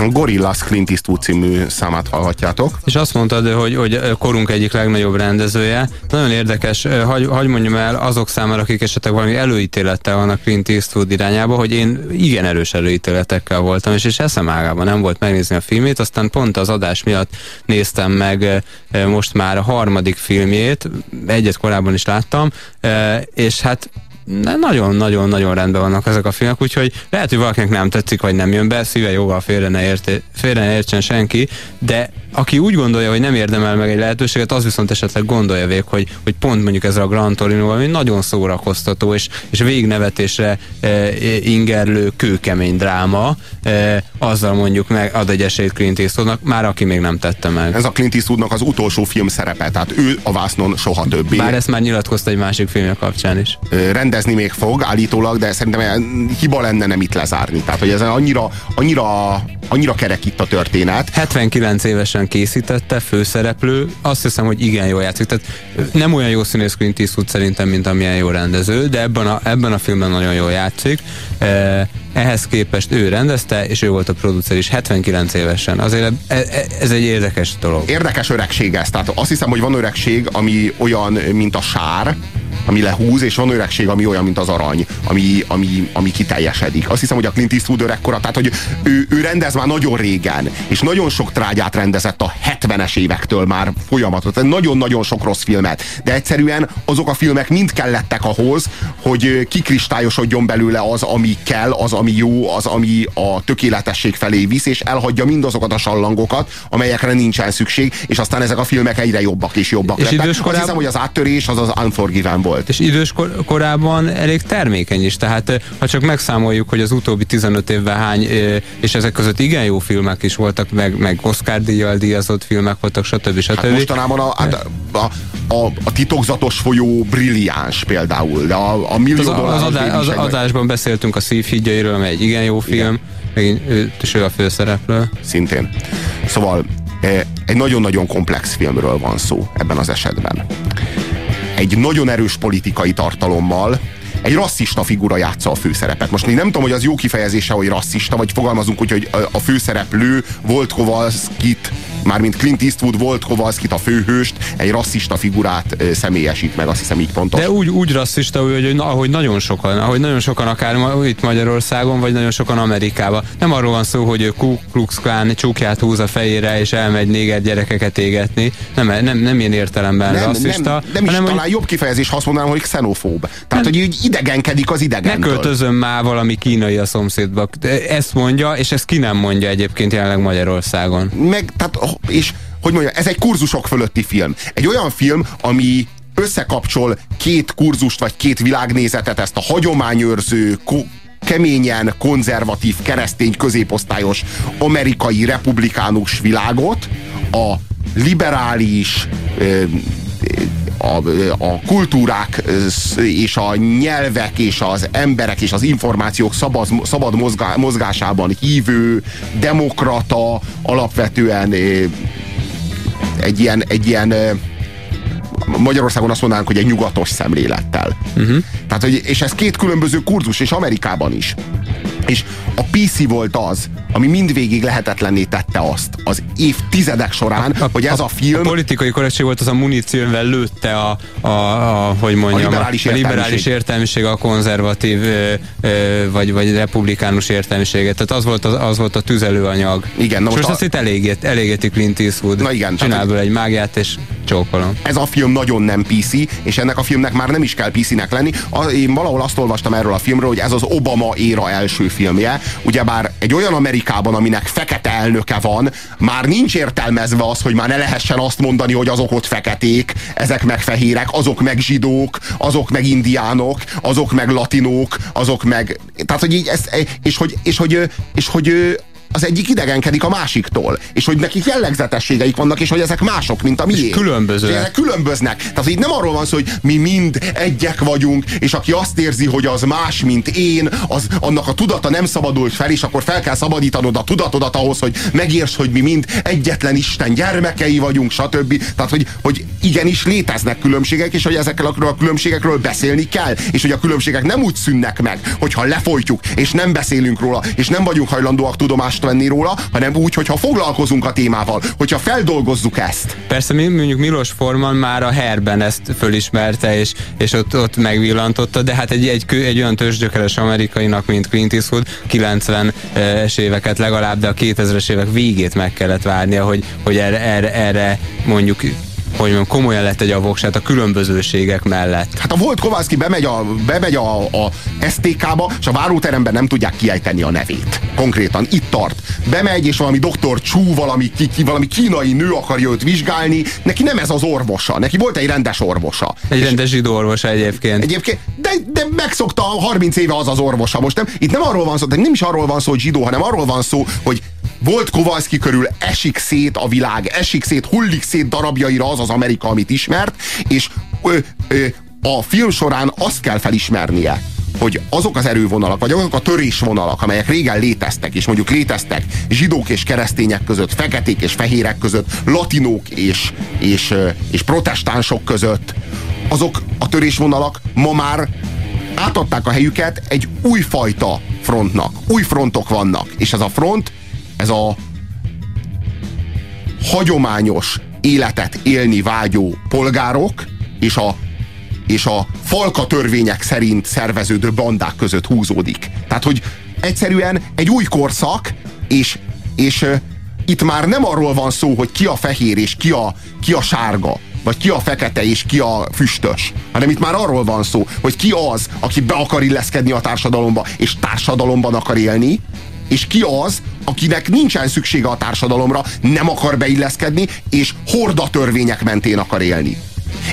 Gorillaz Clint Eastwood című számát hallhatjátok. És azt mondtad, hogy, hogy korunk egyik legnagyobb rendezője. Nagyon érdekes, hagy, hagy mondjam el azok számára, akik esetleg valami előítélettel vannak Clint Eastwood irányába, hogy én igen erős előítéletekkel voltam, és, és eszem ágában nem volt megnézni a filmét, aztán pont az adás miatt néztem meg most már a harmadik filmjét, egyet korábban is láttam, és hát nagyon-nagyon-nagyon rendben vannak ezek a filmek, úgyhogy lehet, hogy valakinek nem tetszik, vagy nem jön be, szíve jóval félre ne, érte, félre ne értsen senki, de aki úgy gondolja, hogy nem érdemel meg egy lehetőséget, az viszont esetleg gondolja végig, hogy, hogy pont mondjuk ez a Gran Torino ami nagyon szórakoztató, és, és végnevetésre e, ingerlő, kőkemény dráma, e, azzal mondjuk meg ad egy esélyt Clint Eastwoodnak, már aki még nem tette meg. Ez a Clint Eastwoodnak az utolsó film szerepe, tehát ő a vásznon soha többé. Bár ezt már nyilatkozta egy másik filmje kapcsán is. Rendezni még fog állítólag, de szerintem hiba lenne nem itt lezárni. Tehát, hogy ez annyira, annyira, annyira kerek itt a történet. 79 évesen készítette, főszereplő, azt hiszem, hogy igen jól játszik. Tehát nem olyan jó színész Clint Eastwood szerintem, mint amilyen jó rendező, de ebben a, ebben a filmben nagyon jól játszik. Ehhez képest ő rendezte, és ő volt a producer is 79 évesen. Azért ez egy érdekes dolog. Érdekes öregség ez. Tehát azt hiszem, hogy van öregség, ami olyan, mint a sár, ami lehúz, és van öregség, ami olyan, mint az arany, ami, ami, ami kiteljesedik. Azt hiszem, hogy a Clint Eastwood öregkora, tehát hogy ő, ő rendez már nagyon régen, és nagyon sok trágyát rendezett a 70-es évektől már folyamatot, nagyon-nagyon sok rossz filmet, de egyszerűen azok a filmek mind kellettek ahhoz, hogy kikristályosodjon belőle az, ami kell, az, ami jó, az, ami a tökéletesség felé visz, és elhagyja mindazokat a sallangokat, amelyekre nincsen szükség, és aztán ezek a filmek egyre jobbak és jobbak és lettek. Azt hiszem, hogy az áttörés az az Unforgiven volt. És idős kor- korában elég termékeny is, tehát ha csak megszámoljuk, hogy az utóbbi 15 évben hány, és ezek között igen jó filmek is voltak, meg, meg Oscar díjjal díjazott filmek voltak, stb. stb. Hát mostanában a, a, a, a, a titokzatos folyó brilliáns például, de a, a millió az, az, adá, az adásban beszéltünk a szívhídjairől, amely egy igen jó film, igen. és ő a főszereplő. Szintén. Szóval egy nagyon-nagyon komplex filmről van szó ebben az esetben egy nagyon erős politikai tartalommal, egy rasszista figura játsza a főszerepet. Most még nem tudom, hogy az jó kifejezése, hogy rasszista, vagy fogalmazunk úgy, hogy a főszereplő volt Kovalskit mármint Clint Eastwood volt Kovalskit, a főhőst, egy rasszista figurát személyesít meg, azt hiszem így pontos. De úgy, úgy rasszista, hogy, hogy ahogy nagyon sokan, ahogy nagyon sokan akár itt Magyarországon, vagy nagyon sokan Amerikában. Nem arról van szó, hogy Ku Klux Klan csukját húz a fejére, és elmegy néger gyerekeket égetni. Nem, nem, nem ilyen értelemben nem, rasszista. Nem, nem hanem, is, talán hogy... jobb kifejezés, ha azt mondanám, hogy xenofób. Tehát, nem. hogy így idegenkedik az idegentől. Ne költözöm már valami kínai a szomszédba. Ezt mondja, és ezt ki nem mondja egyébként jelenleg Magyarországon. Meg, tehát és hogy mondja, ez egy kurzusok fölötti film. Egy olyan film, ami összekapcsol két kurzust, vagy két világnézetet, ezt a hagyományőrző, keményen konzervatív, keresztény, középosztályos amerikai republikánus világot, a liberális, a, a kultúrák és a nyelvek és az emberek és az információk szabad, szabad mozgá, mozgásában hívő, demokrata, alapvetően egy ilyen, egy ilyen Magyarországon azt mondanánk, hogy egy nyugatos szemlélettel. Uh-huh. Tehát, hogy, és ez két különböző kurzus, és Amerikában is. És a PC volt az, ami mindvégig lehetetlenné tette azt az évtizedek során, a, a, hogy ez a, a film... A politikai korrektség volt az a munícióval lőtte a, a, a hogy mondjam, a liberális, a, liberális értelmiség, a konzervatív ö, ö, vagy, vagy republikánus értelmiséget. Tehát az volt, az, az volt a tüzelőanyag. Igen, na most, most a... azt itt elégeti, elégeti Clint Eastwood. Na igen. Csinál belőle egy mágiát, és csókolom. Ez a film nagyon nem PC, és ennek a filmnek már nem is kell PC-nek lenni. A, én valahol azt olvastam erről a filmről, hogy ez az Obama éra első filmje. Ugyebár egy olyan Amerikában, aminek fekete elnöke van, már nincs értelmezve az, hogy már ne lehessen azt mondani, hogy azok ott feketék, ezek meg fehérek, azok meg zsidók, azok meg indiánok, azok meg latinók, azok meg... Tehát, hogy így ezt, és hogy, és hogy, és hogy az egyik idegenkedik a másiktól, és hogy nekik jellegzetességeik vannak, és hogy ezek mások, mint a miénk. És különböző. És ezek különböznek. Tehát így nem arról van szó, hogy mi mind egyek vagyunk, és aki azt érzi, hogy az más, mint én, az annak a tudata nem szabadult fel, és akkor fel kell szabadítanod a tudatodat ahhoz, hogy megérts, hogy mi mind egyetlen Isten gyermekei vagyunk, stb. Tehát, hogy, hogy igenis léteznek különbségek, és hogy ezekkel a különbségekről beszélni kell, és hogy a különbségek nem úgy szűnnek meg, hogyha lefolytjuk, és nem beszélünk róla, és nem vagyunk hajlandóak tudomást tudomást venni róla, hanem úgy, hogyha foglalkozunk a témával, hogyha feldolgozzuk ezt. Persze mi, mondjuk Milos Forman már a herben ezt fölismerte, és, és ott, ott megvillantotta, de hát egy, egy, egy olyan törzsgyökeres amerikainak, mint Clint Eastwood, 90-es éveket legalább, de a 2000-es évek végét meg kellett várnia, hogy, hogy erre, erre, erre mondjuk hogy mondjam, komolyan egy a voksát a különbözőségek mellett. Hát a volt Kovalszki bemegy a, bemegy a, a STK-ba, és a váróteremben nem tudják kiejteni a nevét. Konkrétan itt tart. Bemegy, és valami doktor Csú, valami, ki, ki, valami kínai nő akarja őt vizsgálni. Neki nem ez az orvosa. Neki volt egy rendes orvosa. Egy és rendes zsidó orvosa egyébként. Egyébként, de, de megszokta 30 éve az az orvosa. Most nem, itt nem arról van szó, de nem is arról van szó, hogy zsidó, hanem arról van szó, hogy volt Kovalszki körül esik szét a világ, esik szét, hullik szét darabjaira az az Amerika, amit ismert, és ö, ö, a film során azt kell felismernie, hogy azok az erővonalak, vagy azok a törésvonalak, amelyek régen léteztek, és mondjuk léteztek zsidók és keresztények között, feketék és fehérek között, latinók és, és, és protestánsok között, azok a törésvonalak ma már átadták a helyüket egy újfajta frontnak. Új frontok vannak, és ez a front ez a hagyományos életet élni vágyó polgárok és a, és a falka törvények szerint szerveződő bandák között húzódik. Tehát, hogy egyszerűen egy új korszak, és, és itt már nem arról van szó, hogy ki a fehér és ki a, ki a sárga, vagy ki a fekete és ki a füstös, hanem itt már arról van szó, hogy ki az, aki be akar illeszkedni a társadalomba, és társadalomban akar élni, és ki az, akinek nincsen szüksége a társadalomra, nem akar beilleszkedni, és horda törvények mentén akar élni.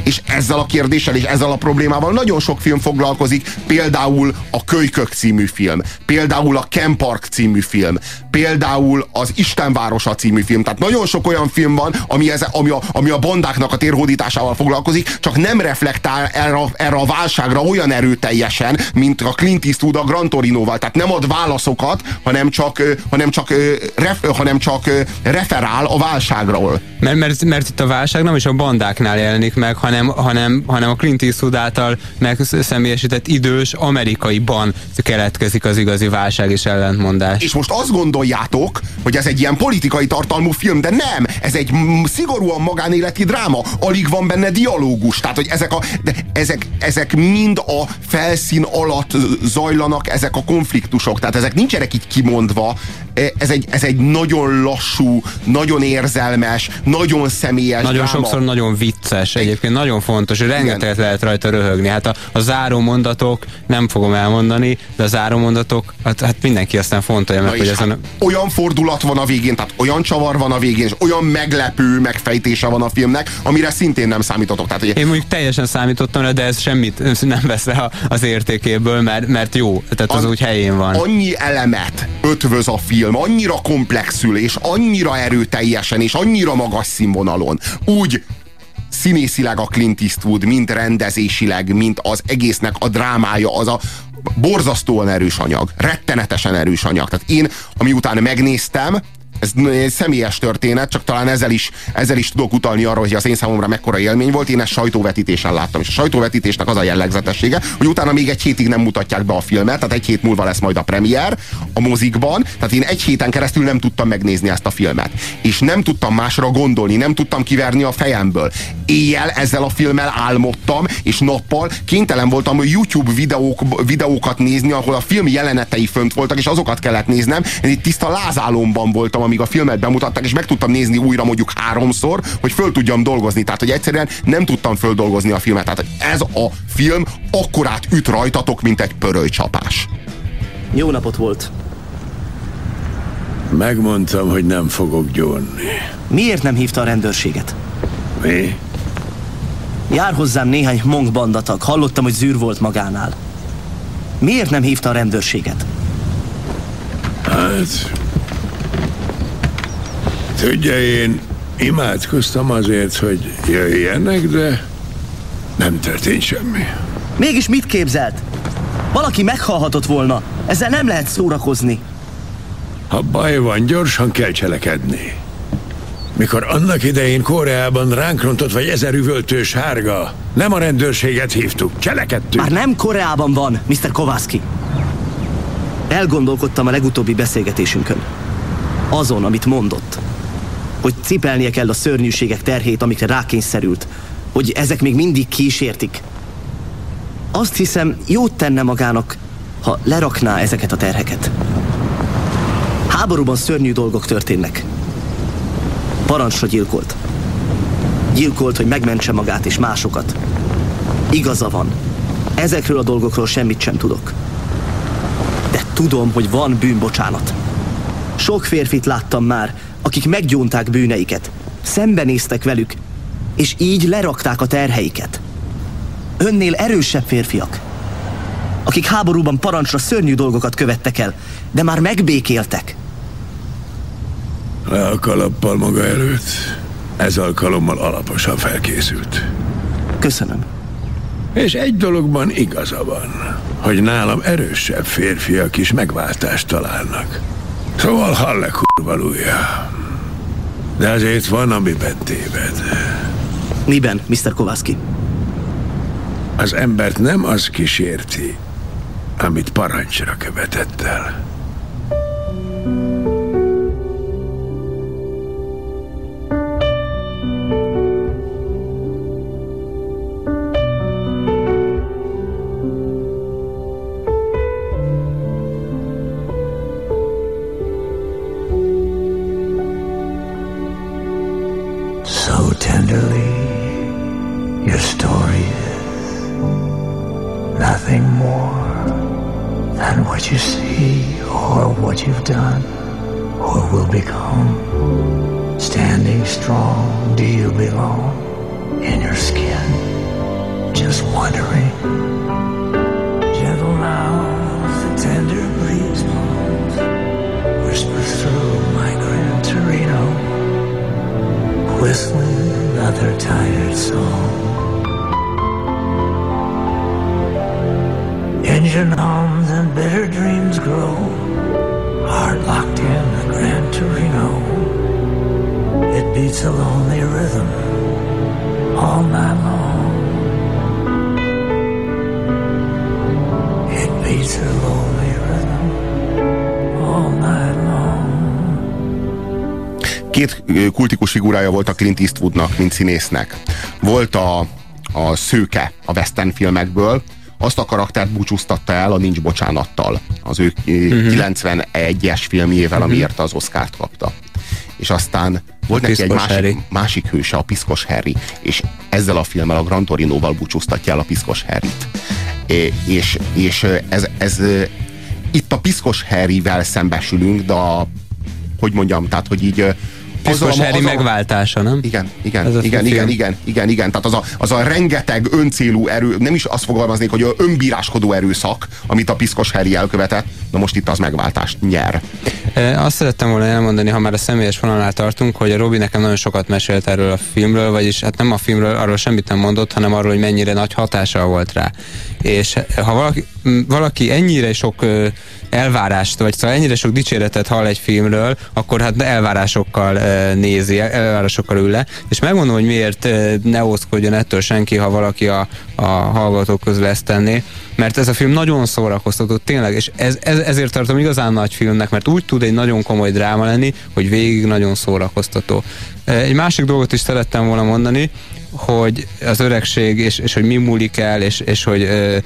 És ezzel a kérdéssel és ezzel a problémával nagyon sok film foglalkozik, például a Kölykök című film, például a Ken Park című film, például az Istenvárosa című film. Tehát nagyon sok olyan film van, ami, ez, ami, a, ami a bandáknak a térhódításával foglalkozik, csak nem reflektál erre, erre a válságra olyan erőteljesen, mint a Clint Eastwood a Gran Torinoval. Tehát nem ad válaszokat, hanem csak, hanem csak, ref, hanem csak referál a válságról. Mert, mert, mert itt a válság nem is a bandáknál jelenik meg, hanem, hanem, hanem a Clint Eastwood által megszemélyesített idős amerikaiban keletkezik az igazi válság és ellentmondás. És most azt gondoljátok, hogy ez egy ilyen politikai tartalmú film, de nem, ez egy szigorúan magánéleti dráma, alig van benne dialógus, tehát hogy ezek, a, de ezek, ezek mind a felszín alatt zajlanak ezek a konfliktusok, tehát ezek nincsenek így kimondva, e, ez egy, ez egy nagyon lassú, nagyon érzelmes, nagyon személyes Nagyon dráma. sokszor nagyon vicces egyébként, nagyon fontos, hogy rengeteget lehet rajta röhögni. Hát a, a záró mondatok, nem fogom elmondani, de a záró mondatok, hát, hát mindenki aztán fontolja meg, hogy ezen... Hát olyan fordulat van a végén, tehát olyan csavar van a végén, és olyan meglepő megfejtése van a filmnek, amire szintén nem számítotok. Tehát, hogy... Én mondjuk teljesen számítottam de ez semmit nem vesz le az értékéből, mert, mert jó, tehát az, az úgy helyén van. Annyi elemet ötvöz a film, annyira komplexül, és annyira erőteljesen, és annyira magas színvonalon. Úgy színészileg a Clint Eastwood, mind rendezésileg, mint az egésznek a drámája, az a borzasztóan erős anyag, rettenetesen erős anyag. Tehát én, ami után megnéztem, ez egy személyes történet, csak talán ezzel is, ezzel is tudok utalni arra, hogy az én számomra mekkora élmény volt. Én ezt sajtóvetítésen láttam. És a sajtóvetítésnek az a jellegzetessége, hogy utána még egy hétig nem mutatják be a filmet, tehát egy hét múlva lesz majd a premier a mozikban. Tehát én egy héten keresztül nem tudtam megnézni ezt a filmet. És nem tudtam másra gondolni, nem tudtam kiverni a fejemből. Éjjel ezzel a filmmel álmodtam, és nappal kénytelen voltam YouTube videók, videókat nézni, ahol a film jelenetei fönt voltak, és azokat kellett néznem. Én itt tiszta lázálomban voltam, amíg a filmet bemutatták, és meg tudtam nézni újra mondjuk háromszor, hogy föl tudjam dolgozni. Tehát, hogy egyszerűen nem tudtam földolgozni a filmet. Tehát ez a film akkorát üt rajtatok, mint egy pörölycsapás. Jó napot volt. Megmondtam, hogy nem fogok gyónni. Miért nem hívta a rendőrséget? Mi? Jár hozzám néhány mong bandatag. Hallottam, hogy zűr volt magánál. Miért nem hívta a rendőrséget? Hát... Tudja, én imádkoztam azért, hogy jöjjenek, de nem történt semmi. Mégis mit képzelt? Valaki meghalhatott volna. Ezzel nem lehet szórakozni. Ha baj van, gyorsan kell cselekedni. Mikor annak idején Koreában ránk rontott vagy ezer üvöltős hárga, nem a rendőrséget hívtuk, cselekedtünk. Már nem Koreában van, Mr. Kovászki. Elgondolkodtam a legutóbbi beszélgetésünkön. Azon, amit mondott. Hogy cipelnie kell a szörnyűségek terhét, amikre rákényszerült. Hogy ezek még mindig kísértik. Azt hiszem, jót tenne magának, ha lerakná ezeket a terheket. Háborúban szörnyű dolgok történnek. Parancsra gyilkolt. Gyilkolt, hogy megmentse magát és másokat. Igaza van. Ezekről a dolgokról semmit sem tudok. De tudom, hogy van bűnbocsánat. Sok férfit láttam már, akik meggyónták bűneiket, szembenéztek velük, és így lerakták a terheiket. Önnél erősebb férfiak, akik háborúban parancsra szörnyű dolgokat követtek el, de már megbékéltek. Le a kalappal maga előtt. Ez alkalommal alaposan felkészült. Köszönöm. És egy dologban igaza van, hogy nálam erősebb férfiak is megváltást találnak. Szóval hall kurvalúja. De azért van, amiben téved. Miben, Mr. Kovászki? Az embert nem az kísérti, amit parancsra követett el. Whistling another tired song. Engine hums and bitter dreams grow, heart locked in a Gran Torino. It beats a Két kultikus figurája volt a Clint Eastwoodnak, mint színésznek. Volt a, a szőke a western filmekből, azt a karaktert búcsúztatta el a Nincs Bocsánattal, az ő Mhm. 91-es filmjével, amiért az Oscárt kapta. És aztán volt A neki egy másik, Harry. másik hőse, a Piszkos Harry, és ezzel a filmmel, a Gran Torinoval búcsúztatja el a Piszkos Harryt. É, és, és ez, ez itt a Piszkos Harryvel szembesülünk, de a, hogy mondjam, tehát, hogy így piszkos a- Harry a- megváltása, nem? Igen, igen, Ez a igen, igen, igen, igen, igen. Tehát az a, az a rengeteg öncélú erő, nem is azt fogalmaznék, hogy önbíráskodó erőszak, amit a piszkos Harry elkövetett, na most itt az megváltást nyer. E, Azt szerettem volna elmondani, ha már a személyes vonalnál tartunk, hogy a Robi nekem nagyon sokat mesélt erről a filmről, vagyis hát nem a filmről, arról semmit nem mondott, hanem arról, hogy mennyire nagy hatással volt rá. És ha valaki, valaki ennyire sok elvárást, vagy szóval ennyire sok dicséretet hall egy filmről, akkor hát elvárásokkal nézi, elvárásokkal ül le, és megmondom, hogy miért ne ózkodjon ettől senki, ha valaki a, a hallgatók közül ezt tenné, mert ez a film nagyon szórakoztató, tényleg, és ez, ez, ezért tartom igazán nagy filmnek, mert úgy tud egy nagyon komoly dráma lenni, hogy végig nagyon szórakoztató. Egy másik dolgot is szerettem volna mondani, hogy az öregség, és, és hogy mi múlik el, és, és hogy ö,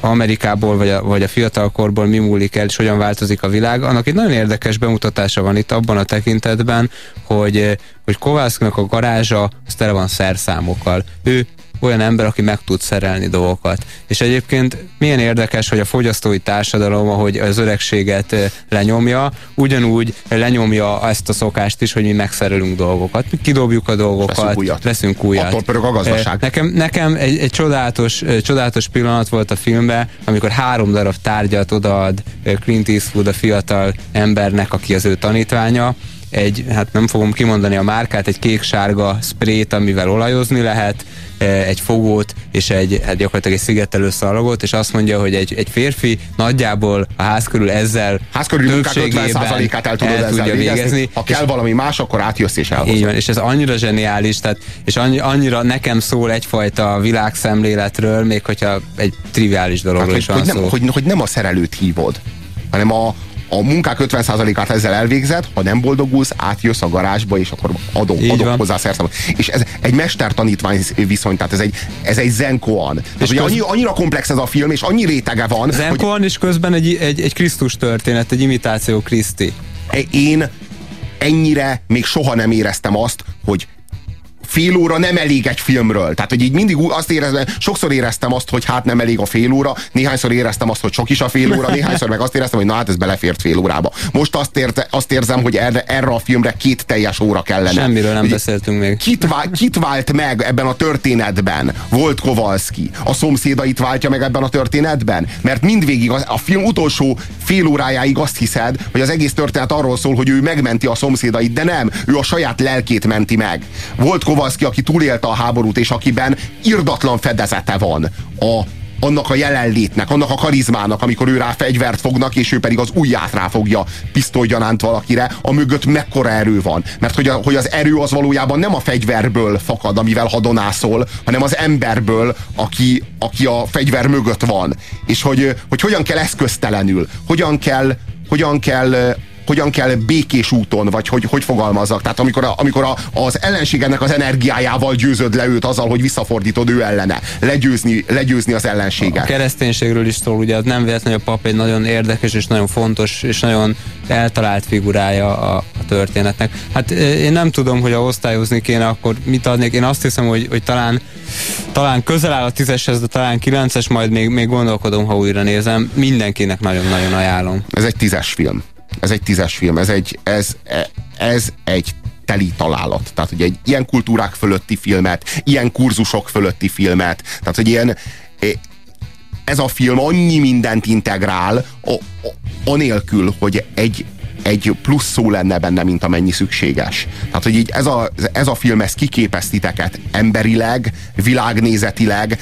Amerikából, vagy a, vagy a fiatalkorból mi múlik el, és hogyan változik a világ. Annak egy nagyon érdekes bemutatása van itt abban a tekintetben, hogy, hogy Kovászkinak a garázsa az tele van szerszámokkal. Ő olyan ember, aki meg tud szerelni dolgokat. És egyébként milyen érdekes, hogy a fogyasztói társadalom, ahogy az öregséget lenyomja, ugyanúgy lenyomja ezt a szokást is, hogy mi megszerelünk dolgokat. Mi kidobjuk a dolgokat, Veszünk újat. veszünk újat. Attól pörög a gazdaság. Nekem, nekem egy, egy csodálatos, csodálatos pillanat volt a filmben, amikor három darab tárgyat odaad Clint Eastwood a fiatal embernek, aki az ő tanítványa, egy, hát nem fogom kimondani a márkát, egy kék-sárga sprayt, amivel olajozni lehet, eh, egy fogót és egy, hát gyakorlatilag egy szigetelő szalagot, és azt mondja, hogy egy, egy férfi nagyjából a ház körül ezzel Ház munkák többségében 50%-át el tudod el tudja végezni. végezni. Ha kell valami más, akkor átjössz és elhozod. Így van, és ez annyira zseniális, tehát, és annyi, annyira nekem szól egyfajta világszemléletről, még hogyha egy triviális dologról Hát, is hogy, van hogy, szó. nem, hogy, hogy nem a szerelőt hívod, hanem a, a munkák 50%-át ezzel elvégzed, ha nem boldogulsz, átjössz a garázsba, és akkor adok, Így adok van. hozzá szerszám. És ez egy mester-tanítvány viszony, tehát ez egy, ez egy zenkoan. Tehát, ugye köz- annyi, annyira komplex ez a film, és annyi rétege van, hogy Zenkoan is közben egy, egy, egy Krisztus történet, egy imitáció Kriszti. én ennyire még soha nem éreztem azt, hogy fél óra nem elég egy filmről. Tehát, hogy így mindig azt éreztem, sokszor éreztem azt, hogy hát nem elég a fél óra, néhányszor éreztem azt, hogy sok is a fél óra, néhányszor meg azt éreztem, hogy na hát ez belefért fél órába. Most azt, érte, azt érzem, hogy erre, erre a filmre két teljes óra kellene. Semmiről nem Ugye, beszéltünk még. Kit, vá- kit vált meg ebben a történetben? Volt Kowalski. A szomszédait váltja meg ebben a történetben? Mert mindvégig a, a film utolsó fél órájáig azt hiszed, hogy az egész történet arról szól, hogy ő megmenti a szomszédait, de nem, ő a saját lelkét menti meg. Volt Kowalski, aki túlélte a háborút, és akiben irdatlan fedezete van a, annak a jelenlétnek, annak a karizmának, amikor ő rá fegyvert fognak, és ő pedig az ujját ráfogja pisztolygyanánt valakire, a mögött mekkora erő van. Mert hogy, a, hogy az erő az valójában nem a fegyverből fakad, amivel hadonászol, hanem az emberből, aki, aki a fegyver mögött van. És hogy, hogy hogyan kell eszköztelenül, hogyan kell, hogyan kell hogyan kell békés úton, vagy hogy, hogy fogalmazzak. Tehát amikor, a, amikor a, az ellenségednek az energiájával győzöd le őt azzal, hogy visszafordítod ő ellene. Legyőzni, legyőzni az A ellenséget. kereszténységről is szól, ugye az nem véletlenül a pap egy nagyon érdekes és nagyon fontos és nagyon eltalált figurája a, a történetnek. Hát én nem tudom, hogy a osztályozni kéne, akkor mit adnék. Én azt hiszem, hogy, hogy talán, talán közel áll a tízeshez, de talán kilences, majd még, még gondolkodom, ha újra nézem. Mindenkinek nagyon-nagyon ajánlom. Ez egy tízes film. Ez egy tízes film. Ez egy, ez, ez egy teli találat. Tehát, hogy egy ilyen kultúrák fölötti filmet, ilyen kurzusok fölötti filmet, tehát, hogy ilyen ez a film annyi mindent integrál, anélkül, hogy egy, egy plusz szó lenne benne, mint amennyi szükséges. Tehát, hogy így ez a, ez a film, ez kiképez titeket emberileg, világnézetileg,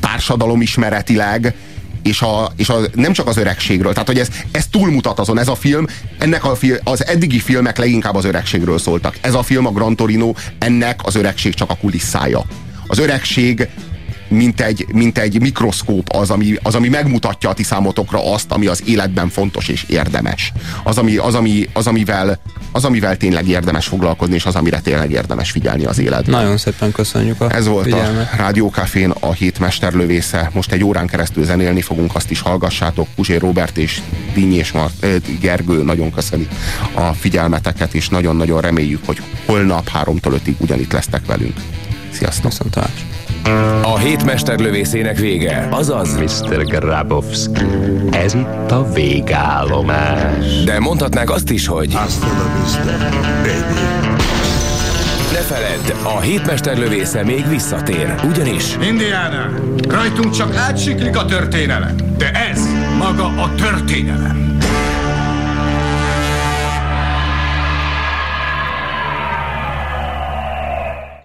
társadalomismeretileg, és, a, és a, nem csak az öregségről. Tehát, hogy ez, ez túlmutat azon, ez a film, ennek a fil, az eddigi filmek leginkább az öregségről szóltak. Ez a film, a Gran Torino, ennek az öregség csak a kulisszája. Az öregség mint egy, mint egy mikroszkóp az ami, az, ami megmutatja a ti számotokra azt, ami az életben fontos és érdemes. Az, ami, az, ami, az, amivel, az, amivel tényleg érdemes foglalkozni, és az, amire tényleg érdemes figyelni az életben. Nagyon szépen köszönjük a Ez volt figyelmet. a Rádiókafén a hét mesterlövésze. Most egy órán keresztül zenélni fogunk, azt is hallgassátok. Puzsé Robert és Díny és Mar- eh, Gergő nagyon köszönik a figyelmeteket, és nagyon-nagyon reméljük, hogy holnap háromtól ötig ugyanitt lesztek velünk. Sziasztok! Viszontlátásra! A hét mesterlövészének vége, azaz Mr. Grabowski, ez itt a végállomás. De mondhatnánk azt is, hogy Hasta la vista, baby. A hétmester lövésze még visszatér, ugyanis... Indiana, rajtunk csak átsiklik a történelem, de ez maga a történelem.